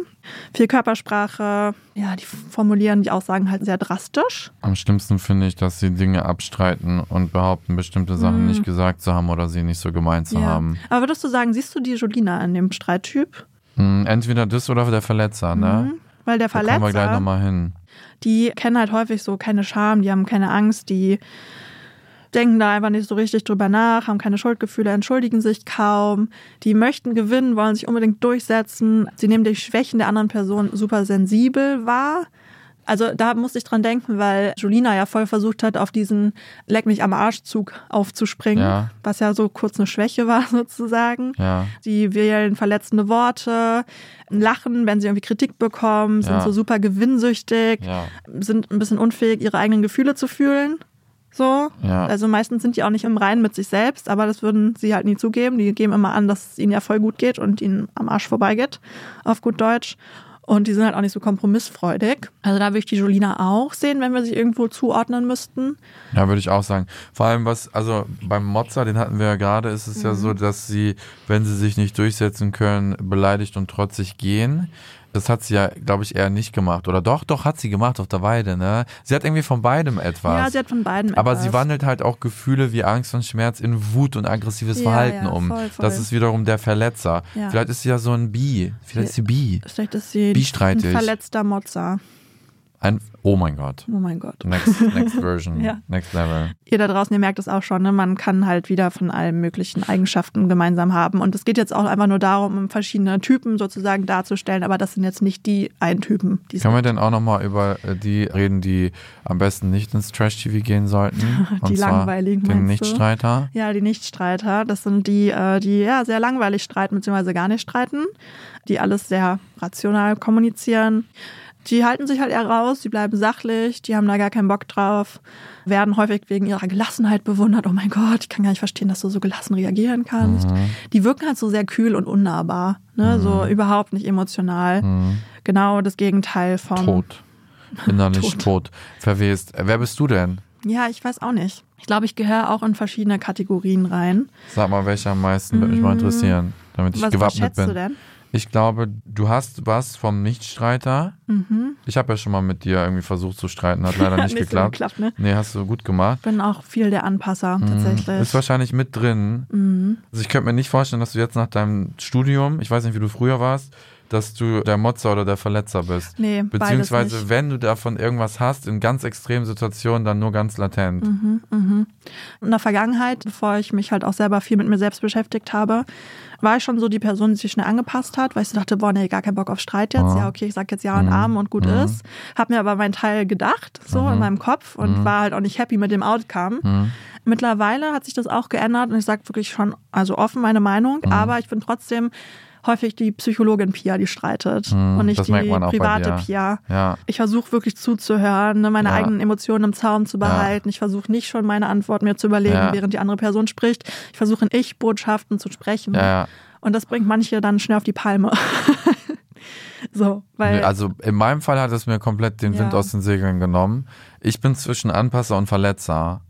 Viel Körpersprache, ja, die formulieren die Aussagen halt sehr drastisch. Am schlimmsten finde ich, dass sie Dinge abstreiten und behaupten, bestimmte Sachen nicht gesagt zu haben oder sie nicht so gemeint zu haben. Aber würdest du sagen, siehst du die Jolina in dem Streittyp? Hm, Entweder das oder der Verletzer, ne? Weil der Da kommen wir gleich Verletzer, nochmal hin. Die kennen halt häufig so keine Scham, die haben keine Angst, die denken da einfach nicht so richtig drüber nach, haben keine Schuldgefühle, entschuldigen sich kaum. Die möchten gewinnen, wollen sich unbedingt durchsetzen. Sie nehmen die Schwächen der anderen Person super sensibel wahr. Also da musste ich dran denken, weil Julina ja voll versucht hat, auf diesen Leck mich am Arschzug aufzuspringen, Ja. was ja so kurz eine Schwäche war sozusagen. Ja. Sie wählen verletzende Worte, lachen, wenn sie irgendwie Kritik bekommen, sind Ja. so super gewinnsüchtig, sind ein bisschen unfähig, ihre eigenen Gefühle zu fühlen. So. Also meistens sind die auch nicht im Reinen mit sich selbst, aber das würden sie halt nie zugeben. Die geben immer an, dass es ihnen ja voll gut geht und ihnen am Arsch vorbeigeht, auf gut Deutsch. Und die sind halt auch nicht so kompromissfreudig. Also da würde ich die Jolina auch sehen, wenn wir sie irgendwo zuordnen müssten. Ja, würde ich auch sagen. Vor allem was, also beim Mozza, den hatten wir ja gerade, ist es ja so, dass sie, wenn sie sich nicht durchsetzen können, beleidigt und trotzig gehen. Das hat sie ja, glaube ich, eher nicht gemacht. Oder doch, doch, hat sie gemacht auf der Weide, ne? Sie hat irgendwie von beidem etwas. Ja, sie hat von beiden Aber etwas. sie wandelt halt auch Gefühle wie Angst und Schmerz in Wut und aggressives Ja, Verhalten ja, um. voll, voll. Das ist wiederum der Verletzer. Ja. Vielleicht ist sie ja so ein Bi. Vielleicht ist sie Bi. Vielleicht ist sie Bistreitig. ein verletzter Mozza. Ein, oh mein Gott. Oh mein Gott. Next, next version. Ja. Next level. Ihr da draußen, ihr merkt es auch schon, ne? man kann halt wieder von allen möglichen Eigenschaften gemeinsam haben. Und es geht jetzt auch einfach nur darum, um verschiedene Typen sozusagen darzustellen, aber das sind jetzt nicht die einen Typen. Die Können wir denn auch nochmal über äh, die reden, die am besten nicht ins Trash-TV gehen sollten? Die langweiligen, Den? Nichtstreiter. Ja, die Nichtstreiter, das sind die, äh, die ja sehr langweilig streiten bzw. gar nicht streiten, die alles sehr rational kommunizieren. Die halten sich halt eher raus, die bleiben sachlich, die haben da gar keinen Bock drauf, werden häufig wegen ihrer Gelassenheit bewundert. Oh mein Gott, ich kann gar nicht verstehen, dass du so gelassen reagieren kannst. Die wirken halt so sehr kühl und unnahbar, ne? so überhaupt nicht emotional. Genau das Gegenteil von. Tot. Innerlich Tot. tot. Verwest. Wer bist du denn? Ja, ich weiß auch nicht. Ich glaube, ich gehöre auch in verschiedene Kategorien rein. Sag mal, welcher am meisten würde mich mal interessieren, damit ich Mm. Was, was gewappnet schätzt bin. du denn? Ich glaube, du hast was vom Nichtstreiter. Mhm. Ich habe ja schon mal mit dir irgendwie versucht zu streiten, hat leider nicht, nicht so geklappt. geklappt, ne? Nee, hast du gut gemacht. bin auch viel der Anpasser tatsächlich. Mhm. Ist wahrscheinlich mit drin. Mhm. Also ich könnte mir nicht vorstellen, dass du jetzt nach deinem Studium, ich weiß nicht, wie du früher warst, dass du der Motzer oder der Verletzer bist. Nee, Beziehungsweise, wenn du davon irgendwas hast, in ganz extremen Situationen, dann nur ganz latent. Mhm. In der Vergangenheit, bevor ich mich halt auch selber viel mit mir selbst beschäftigt habe, war ich schon so die Person, die sich schnell angepasst hat, weil ich so dachte, boah, nee, gar keinen Bock auf Streit jetzt. Ja. Okay, ich sag jetzt Ja und Arm und gut ist. Hab mir aber meinen Teil gedacht, so in meinem Kopf und war halt auch nicht happy mit dem Outcome. Mittlerweile hat sich das auch geändert und ich sage wirklich schon, also offen meine Meinung, aber ich bin trotzdem häufig die Psychologin Pia, die streitet und nicht die private. Pia. Ja. Ich versuche wirklich zuzuhören, ne, meine Ja. eigenen Emotionen im Zaum zu behalten. Ich versuche nicht schon meine Antwort mir zu überlegen, Ja. während die andere Person spricht. Ich versuche in Ich-Botschaften zu sprechen. Ja, ja. Und das bringt manche dann schnell auf die Palme. so, weil Nee, Also in meinem Fall hat es mir komplett den Wind Ja. aus den Segeln genommen. Ich bin zwischen Anpasser und Verletzer.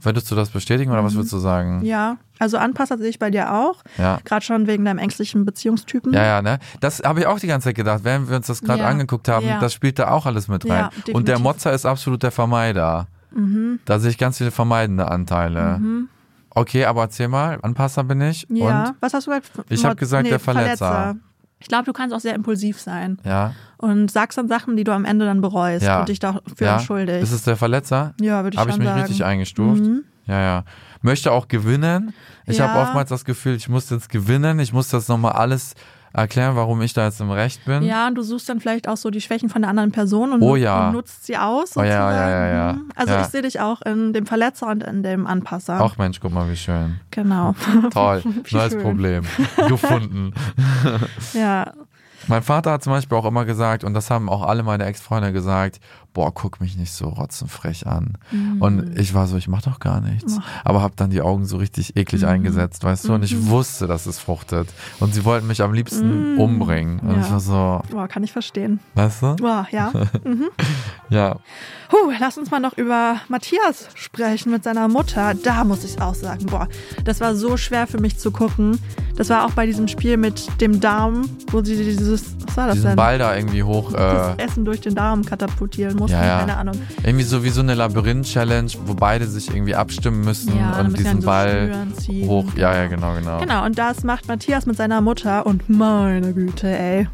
Würdest du das bestätigen oder was würdest du sagen? Mhm. ja, also Anpasser sehe ich bei dir auch. Ja. Gerade schon wegen deinem ängstlichen Beziehungstypen. Ja, ja, ne? Das habe ich auch die ganze Zeit gedacht, während wir uns das gerade Ja. angeguckt haben, das spielt da auch alles mit rein. Ja, Und der. Mhm. Motzer ist absolut der Vermeider. Da sehe ich ganz viele vermeidende Anteile. Okay, aber erzähl mal, Anpasser bin ich. Ja. Und? Was hast du gesagt? Ich hab Mod- gesagt, der Verletzer. Ich glaube, du kannst auch sehr impulsiv sein Ja. und sagst dann Sachen, die du am Ende dann bereust Ja. und dich dafür ja. entschuldigst. Ist es der Verletzer? Ja, würde ich Habe ich mich sagen. Mhm. richtig eingestuft? Ja, ja. Möchte auch gewinnen. Ich Ja. habe oftmals das Gefühl, ich muss jetzt gewinnen. Ich muss das nochmal alles erklären, warum ich da jetzt im Recht bin. Ja, und du suchst dann vielleicht auch so die Schwächen von der anderen Person und, Oh ja. und nutzt sie aus. Oh ja, ja, ja, ja. Mhm. Also Ja. ich sehe dich auch in dem Verletzer und in dem Anpasser. Ach Mensch, guck mal, wie schön. Genau. Toll. Neues schön. Problem. Gefunden. Ja. Mein Vater hat zum Beispiel auch immer gesagt, und das haben auch alle meine Ex-Freunde gesagt, boah, guck mich nicht so rotzenfrech an. Mhm. Und ich war so, ich mach doch gar nichts. Aber hab dann die Augen so richtig eklig Mhm. eingesetzt, weißt du? Und ich wusste, dass es fruchtet. Und sie wollten mich am liebsten umbringen. Und Mhm. Ja. ich war so, Boah, kann ich verstehen. weißt du? Boah, ja. Ja. Huh, lass uns mal noch über Matthias sprechen mit seiner Mutter. Da muss ich auch sagen, boah, das war so schwer für mich zu gucken. Das war auch bei diesem Spiel mit dem Darm, wo sie dieses, was war das Diesen denn? Ball da irgendwie hoch. das Äh, Essen durch den Darm katapultieren mussten, Ja, ja. keine Ahnung. irgendwie so wie so eine Labyrinth-Challenge, wo beide sich irgendwie abstimmen müssen Ja, und diesen so Ball hoch. Ja, ja, genau, genau. Genau, und das macht Matthias mit seiner Mutter und meine Güte, ey.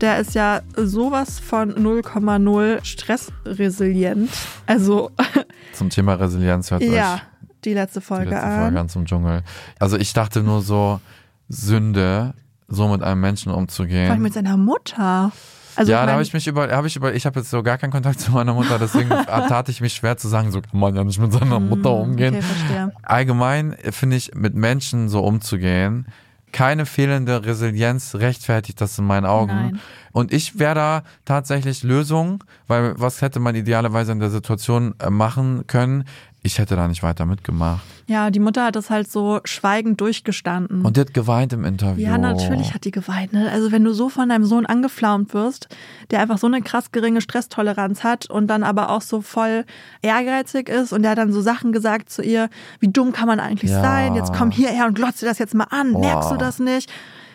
der ist ja sowas von 0,0 stressresilient. Also Zum Thema Resilienz hört ja, euch die letzte die Folge letzte an. Folge an zum Dschungel. Also ich dachte nur so, Sünde, so mit einem Menschen Vor allem umzugehen. mit seiner Mutter. Also ja, ich da habe ich mich über, habe ich über, ich habe jetzt so gar keinen Kontakt zu meiner Mutter, deswegen tat ich mich schwer zu sagen, so kann man ja nicht mit seiner Mutter umgehen. Hm, Okay, verstehe. Allgemein finde ich, mit Menschen so umzugehen, keine fehlende Resilienz rechtfertigt das in meinen Augen. Nein. Und ich wäre da tatsächlich Lösung, weil was hätte man idealerweise in der Situation äh, machen können? Ich hätte da nicht weiter mitgemacht. Ja, die Mutter hat das halt so schweigend durchgestanden. Und die hat geweint im Interview. ja, natürlich hat die geweint. Ne? Also wenn du so von deinem Sohn angeflaumt wirst, der einfach so eine krass geringe Stresstoleranz hat und dann aber auch so voll ehrgeizig ist und der hat dann so Sachen gesagt zu ihr, wie dumm kann man eigentlich Ja. sein? Jetzt komm hierher und glotz dir das jetzt mal an. Boah. Merkst du das nicht?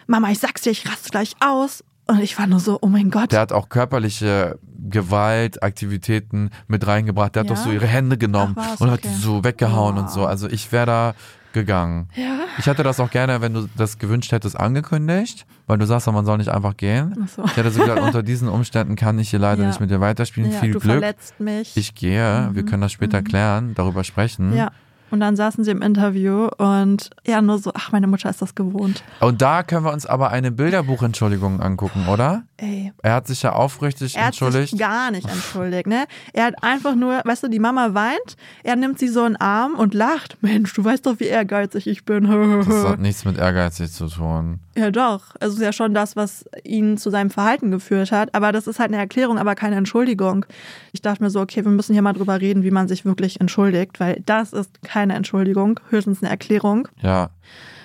Mama, ich sag's dir, ich raste gleich aus. Und ich war nur so, oh mein Gott. Der hat auch körperliche Gewaltaktivitäten mit reingebracht. Der hat Ja? doch so ihre Hände genommen Ach, und hat Okay. die so weggehauen Boah. und so. Also ich wäre da gegangen. ja. Ich hätte das auch gerne, wenn du das gewünscht hättest, angekündigt, weil du sagst, man soll nicht einfach gehen. Ach so. Ich hätte so gesagt, unter diesen Umständen kann ich hier leider Ja. nicht mit dir weiterspielen. ja, Viel du Glück. verletzt mich. Ich gehe, wir können das später klären, darüber sprechen. ja. Und dann saßen sie im Interview und ja, nur so, ach, meine Mutter ist das gewohnt. Und da können wir uns aber eine Bilderbuchentschuldigung angucken, oder? Ey, Er hat sich ja aufrichtig Er hat entschuldigt. sich gar nicht entschuldigt, ne? Er hat einfach nur, weißt du, die Mama weint, er nimmt sie so in den Arm und lacht. Mensch, du weißt doch, wie ehrgeizig ich bin. Das hat nichts mit ehrgeizig zu tun. ja, doch. Es ist ja schon das, was ihn zu seinem Verhalten geführt hat. Aber das ist halt eine Erklärung, aber keine Entschuldigung. Ich dachte mir so, okay, wir müssen hier mal drüber reden, wie man sich wirklich entschuldigt, weil das ist keine Entschuldigung, höchstens eine Erklärung. Ja.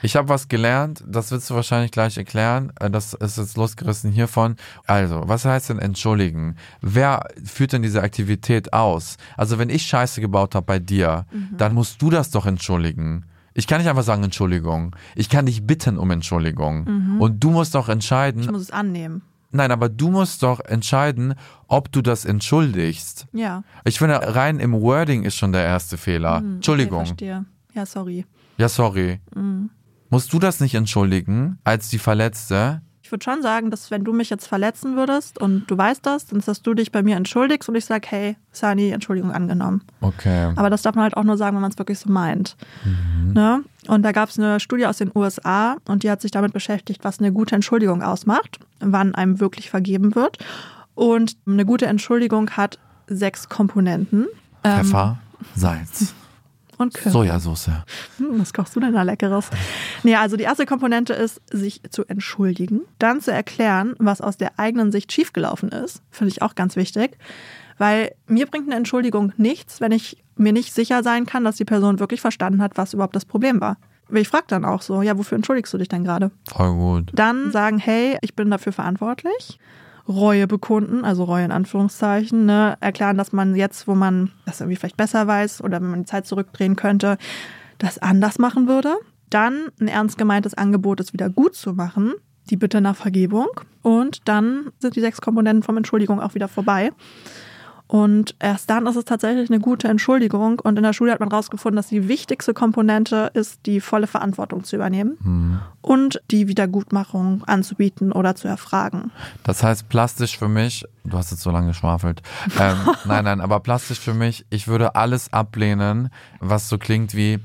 Ich habe was gelernt, das willst du wahrscheinlich gleich erklären. Äh, Das ist jetzt losgerissen hiervon. Also, was heißt denn entschuldigen? Wer führt denn diese Aktivität aus? Also, wenn ich Scheiße gebaut habe bei dir, dann musst du das doch entschuldigen. Ich kann nicht einfach sagen Entschuldigung. Ich kann dich bitten um Entschuldigung. Und du musst doch entscheiden. Ich muss es annehmen. Nein, aber du musst doch entscheiden, ob du das entschuldigst. Ja. Ich finde, rein im Wording ist schon der erste Fehler. Hm, Entschuldigung. Okay, verstehe. Ja, sorry. Ja, sorry. Mhm. Musst du das nicht entschuldigen als die Verletzte? Ich würde schon sagen, dass wenn du mich jetzt verletzen würdest und du weißt das, dann ist, dass du dich bei mir entschuldigst und ich sage, hey, Sani, Entschuldigung angenommen. Okay. Aber das darf man halt auch nur sagen, wenn man es wirklich so meint. Ne? Und da gab es eine Studie aus den USA und die hat sich damit beschäftigt, was eine gute Entschuldigung ausmacht, wann einem wirklich vergeben wird. Und eine gute Entschuldigung hat sechs Komponenten. Ähm, Pfeffer, Salz, und Kürbis. Sojasauce. Hm, was kochst du denn da Leckeres? Nee, also die erste Komponente ist, sich zu entschuldigen, dann zu erklären, was aus der eigenen Sicht schiefgelaufen ist. Finde ich auch ganz wichtig. Weil mir bringt eine Entschuldigung nichts, wenn ich mir nicht sicher sein kann, dass die Person wirklich verstanden hat, was überhaupt das Problem war. Ich frage dann auch so, ja, wofür entschuldigst du dich denn gerade? Voll gut. Dann sagen, hey, ich bin dafür verantwortlich. Reue bekunden, also Reue in Anführungszeichen, ne? erklären, dass man jetzt, wo man das irgendwie vielleicht besser weiß oder wenn man die Zeit zurückdrehen könnte, das anders machen würde. Dann ein ernst gemeintes Angebot, es wieder gut zu machen, die Bitte nach Vergebung. Und dann sind die sechs Komponenten vom Entschuldigung auch wieder vorbei. Und erst dann ist es tatsächlich eine gute Entschuldigung. Und in der Schule hat man herausgefunden, dass die wichtigste Komponente ist, die volle Verantwortung zu übernehmen und die Wiedergutmachung anzubieten oder zu erfragen. Das heißt, plastisch für mich, du hast jetzt so lange geschwafelt. Ähm, nein, nein, aber plastisch für mich, ich würde alles ablehnen, was so klingt wie,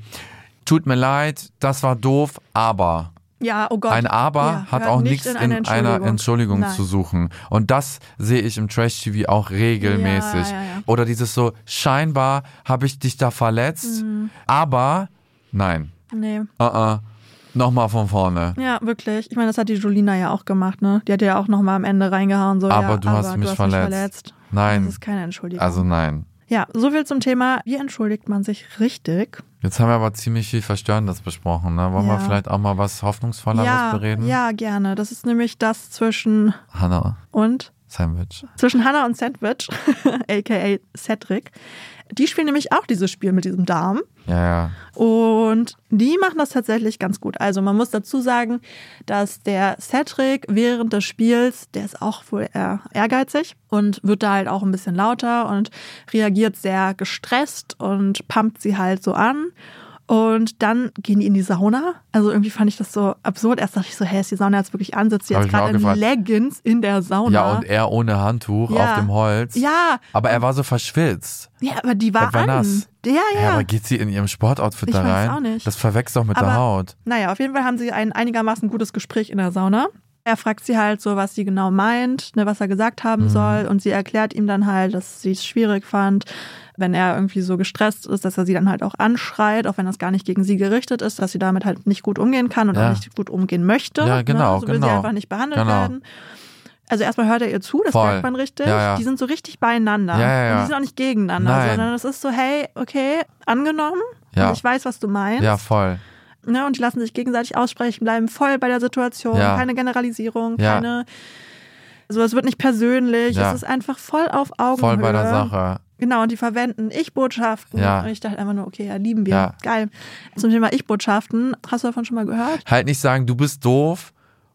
tut mir leid, das war doof, aber. Ja, oh Gott. Ein Aber Ja, hat auch nicht nichts in, einer Entschuldigung Nein. zu suchen. Und das sehe ich im Trash-TV auch regelmäßig. Ja, ja. Oder dieses so, scheinbar habe ich dich da verletzt, Mhm. aber nein. Nee. Uh -uh. Nochmal von vorne. Ja, wirklich. Ich meine, das hat die Julina ja auch gemacht, ne? Die hat ja auch nochmal am Ende reingehauen, so, Aber ja, du hast mich verletzt. Nein. Das ist keine Entschuldigung. Also nein. Ja, so viel zum Thema, wie entschuldigt man sich richtig? Jetzt haben wir aber ziemlich viel Verstörendes besprochen. Ne? Wollen Ja. wir vielleicht auch mal was Hoffnungsvolleres ja, bereden? ja, gerne. Das ist nämlich das zwischen Hannah, und Sandwich. zwischen Hannah und Sandwich, aka Cedric. Die spielen nämlich auch dieses Spiel mit diesem Darm. Ja, ja. Und die machen das tatsächlich ganz gut. Also man muss dazu sagen, dass der Cedric während des Spiels, der ist auch wohl eher ehrgeizig und wird da halt auch ein bisschen lauter und reagiert sehr gestresst und pumpt sie halt so an. Und dann gehen die in die Sauna. Also irgendwie fand ich das so absurd. Erst dachte ich so, hä, ist die Sauna jetzt wirklich an? Sitzt sie Hab jetzt gerade in. Leggings in der Sauna? Ja, und er ohne Handtuch Ja. auf dem Holz. Ja, Aber er war so verschwitzt. ja, aber die war, war an. nass. Ja, ja. Ja, aber geht sie in ihrem Sportoutfit Ich da weiß rein? auch nicht. Das verwechselt doch mit der Aber- Haut. Naja, auf jeden Fall haben sie ein einigermaßen gutes Gespräch in der Sauna. Er fragt sie halt so, was sie genau meint, ne, was er gesagt haben Mhm. soll. Und sie erklärt ihm dann halt, dass sie es schwierig fand, wenn er irgendwie so gestresst ist, dass er sie dann halt auch anschreit, auch wenn das gar nicht gegen sie gerichtet ist, dass sie damit halt nicht gut umgehen kann und Ja. auch nicht gut umgehen möchte. Ja, genau, ne? So will genau. sie einfach nicht behandelt Genau. werden. Also erstmal hört er ihr zu, das Voll. merkt man richtig. Ja, ja. Die sind so richtig beieinander. Ja, ja. Und die sind auch nicht gegeneinander, Nein. sondern es ist so, hey, okay, angenommen. Ja. Und ich weiß, was du meinst. Ja, voll. Ne, und die lassen sich gegenseitig aussprechen, bleiben voll bei der Situation, keine Generalisierung, Ja. keine. Also es wird nicht persönlich, es ist einfach voll auf Augenhöhe. Voll bei der Sache. Genau, und die verwenden Ich-Botschaften. Ja. Und ich dachte einfach nur, okay, ja, lieben wir. Ja. Geil. Zum Thema Ich-Botschaften, hast du davon schon mal gehört? Halt nicht sagen, du bist doof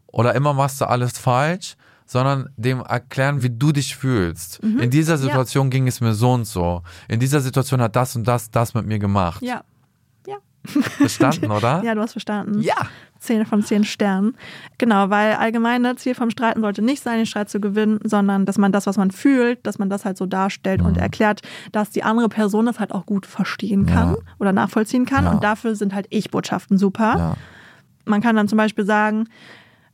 oder immer machst du alles falsch, sondern dem erklären, wie du dich fühlst. Mhm. In dieser Situation ging es mir so und so. In dieser Situation hat das und das das mit mir gemacht. Ja. Ja. Verstanden, oder? Ja, du hast verstanden. Ja. Zehn von zehn Sternen. Genau, weil allgemeine Ziel vom Streiten sollte nicht sein, den Streit zu gewinnen, sondern dass man das, was man fühlt, dass man das halt so darstellt Mhm. und erklärt, dass die andere Person das halt auch gut verstehen kann Ja. oder nachvollziehen kann. Ja. Und dafür sind halt Ich-Botschaften super. Ja. Man kann dann zum Beispiel sagen,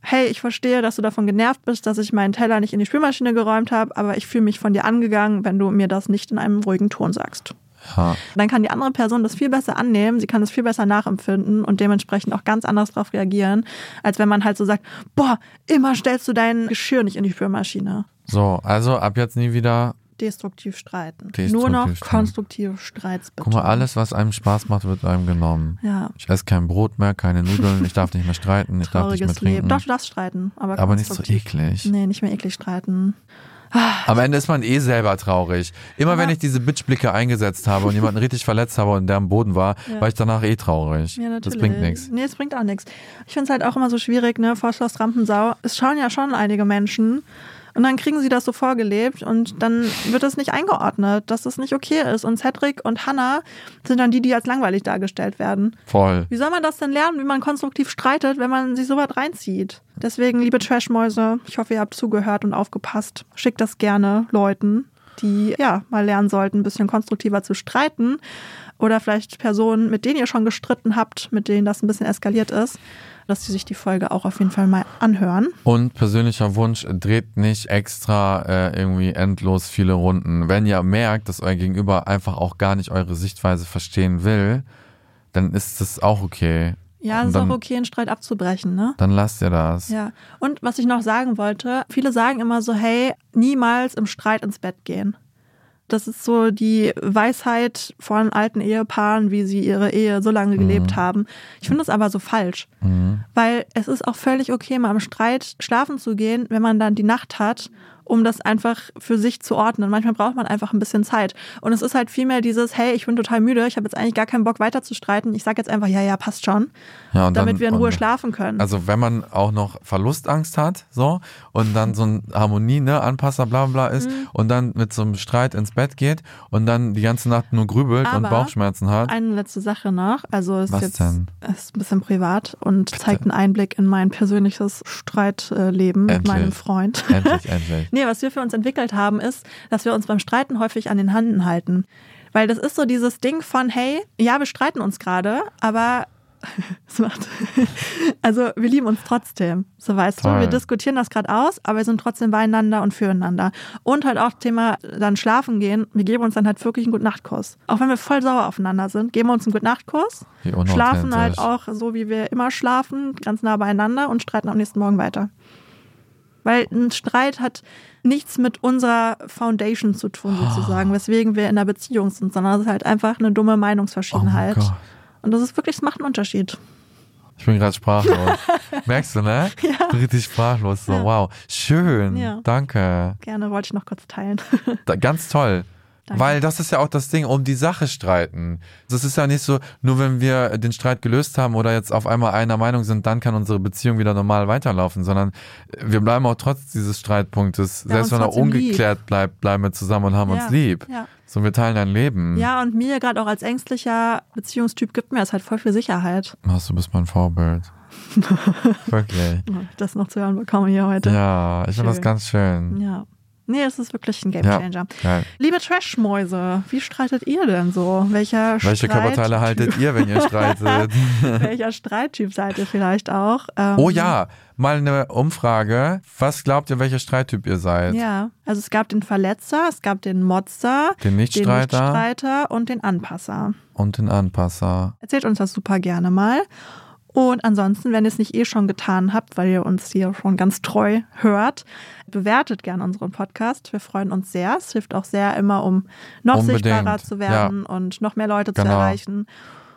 hey, ich verstehe, dass du davon genervt bist, dass ich meinen Teller nicht in die Spülmaschine geräumt habe, aber ich fühle mich von dir angegangen, wenn du mir das nicht in einem ruhigen Ton sagst. Ja. Dann kann die andere Person das viel besser annehmen, sie kann das viel besser nachempfinden und dementsprechend auch ganz anders darauf reagieren, als wenn man halt so sagt, boah, immer stellst du dein Geschirr nicht in die Spülmaschine. So, also ab jetzt nie wieder. Destruktiv streiten. Destruktiv Nur noch streiten. konstruktive Streits bitte. Guck mal, alles, was einem Spaß macht, wird einem genommen. Ja. Ich esse kein Brot mehr, keine Nudeln, ich darf nicht mehr streiten, ich darf nicht mehr Trauriges trinken. Leben. Doch, du darfst streiten, aber, Aber nicht so eklig. Nee, nicht mehr eklig streiten. Am Ende ist man eh selber traurig. Immer wenn ich diese Bitchblicke eingesetzt habe und jemanden richtig verletzt habe und der am Boden war, Ja. war ich danach eh traurig. Ja, das bringt nichts. Nee, es bringt auch nichts. Ich finde es halt auch immer so schwierig, ne? Vor Schloss Rampensau. Es schauen ja schon einige Menschen. Und dann kriegen sie das so vorgelebt und dann wird es nicht eingeordnet, dass das nicht okay ist. Und Cedric und Hannah sind dann die, die als langweilig dargestellt werden. Voll. Wie soll man das denn lernen, wie man konstruktiv streitet, wenn man sich so weit reinzieht? Deswegen, liebe Trashmäuse, ich hoffe, ihr habt zugehört und aufgepasst. Schickt das gerne Leuten, die ja mal lernen sollten, ein bisschen konstruktiver zu streiten. Oder vielleicht Personen, mit denen ihr schon gestritten habt, mit denen das ein bisschen eskaliert ist, dass sie sich die Folge auch auf jeden Fall mal anhören. Und persönlicher Wunsch, dreht nicht extra äh, irgendwie endlos viele Runden. Wenn ihr merkt, dass euer Gegenüber einfach auch gar nicht eure Sichtweise verstehen will, dann ist das auch okay. Ja, es ist dann, auch okay, einen Streit abzubrechen, ne? Dann lasst ihr das. Ja. Und was ich noch sagen wollte, viele sagen immer so, hey, niemals im Streit ins Bett gehen. Das ist so die Weisheit von alten Ehepaaren, wie sie ihre Ehe so lange gelebt haben. Ich finde das aber so falsch. Weil es ist auch völlig okay, mal im Streit schlafen zu gehen, wenn man dann die Nacht hat, um das einfach für sich zu ordnen. Manchmal braucht man einfach ein bisschen Zeit. Und es ist halt vielmehr dieses, hey, ich bin total müde, ich habe jetzt eigentlich gar keinen Bock weiter zu streiten. Ich sage jetzt einfach, ja, ja, passt schon, Ja, und damit dann, wir in Ruhe und, schlafen können. Also wenn man auch noch Verlustangst hat, so, und dann so ein Harmonie, ne, Anpasser, bla bla bla ist, Mhm. und dann mit so einem Streit ins Bett geht und dann die ganze Nacht nur grübelt und Aber Bauchschmerzen hat. Eine letzte Sache noch. Also ist Was jetzt denn? ist ein bisschen privat und zeigt einen Einblick in mein persönliches Streitleben mit meinem Freund. Endlich, endlich. Nee, was wir für uns entwickelt haben, ist, dass wir uns beim Streiten häufig an den Händen halten. Weil das ist so dieses Ding von, hey, ja, wir streiten uns gerade, aber es macht. Also wir lieben uns trotzdem. So weißt Toll. du, wir diskutieren das gerade aus, aber wir sind trotzdem beieinander und füreinander. Und halt auch Thema dann schlafen gehen. Wir geben uns dann halt wirklich einen guten Nachtkuss. Auch wenn wir voll sauer aufeinander sind, geben wir uns einen guten Nachtkuss, schlafen halt auch so, wie wir immer schlafen, ganz nah beieinander und streiten am nächsten Morgen weiter. Weil ein Streit hat nichts mit unserer Foundation zu tun, sozusagen, weswegen wir in einer Beziehung sind, sondern es ist halt einfach eine dumme Oh mein Meinungsverschiedenheit. Gott. und das ist wirklich, es macht einen Unterschied. Ich bin gerade sprachlos. Merkst du, ne? Ja. Richtig sprachlos. So, Ja. wow. Schön. Ja. Danke. Gerne wollte ich noch kurz teilen. Da, ganz toll. Danke. Weil das ist ja auch das Ding, um die Sache streiten. Das ist ja nicht so, nur wenn wir den Streit gelöst haben oder jetzt auf einmal einer Meinung sind, dann kann unsere Beziehung wieder normal weiterlaufen, sondern wir bleiben auch trotz dieses Streitpunktes, haben selbst wenn er ungeklärt bleibt, bleiben wir zusammen und haben Ja, uns lieb. ja. So, wir teilen ein Leben. Ja, und mir gerade auch als ängstlicher Beziehungstyp gibt mir das halt voll viel Sicherheit. Ach, du bist mein Vorbild. Wirklich. Das noch zu hören bekomme hier heute. Ja, ich finde das ganz schön. Ja. Nee, es ist wirklich ein Ja, Gamechanger. geil. Liebe Trashmäuse, wie streitet ihr denn so? Welcher Welche Streit- Körperteile haltet ihr, wenn ihr streitet? Welcher Streittyp seid ihr vielleicht auch? Ähm, Oh ja, mal eine Umfrage. Was glaubt ihr, welcher Streittyp ihr seid? Ja, also es gab den Verletzer, es gab den Motzer, Den Nichtstreiter den Nichtstreiter und den Anpasser. und den Anpasser. Erzählt uns das super gerne mal. Und ansonsten, wenn ihr es nicht eh schon getan habt, weil ihr uns hier schon ganz treu hört, bewertet gerne unseren Podcast. Wir freuen uns sehr. Es hilft auch sehr immer, um noch Unbedingt, sichtbarer zu werden und noch mehr Leute zu Genau. erreichen.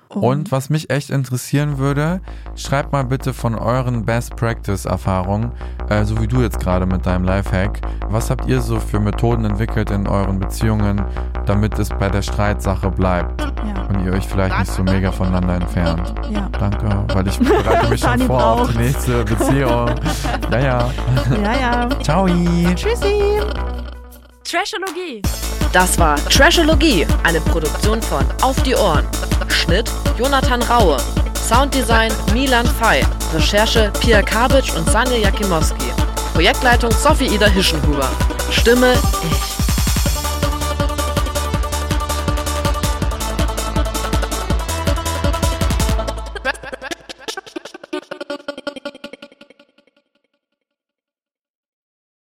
Und was mich echt interessieren würde, schreibt mal bitte von euren Best Practice Erfahrungen, äh, so wie du jetzt gerade mit deinem Lifehack. Was habt ihr so für Methoden entwickelt in euren Beziehungen, damit es bei der Streitsache bleibt ja, und ihr euch vielleicht nicht so mega voneinander entfernt? ja. Danke, weil ich bereite mich schon vor auf die braucht's. nächste Beziehung. Ja, ja. ja, ja. Ciao. Tschüssi. Trashologie. Das war Trashologie, eine Produktion von Auf die Ohren. Schnitt Jonathan Raue. Sounddesign Milan Fei. Recherche Pia Kabitsch und Sanja Jakimowski. Projektleitung Sophie Ida Hischenhuber. Stimme ich.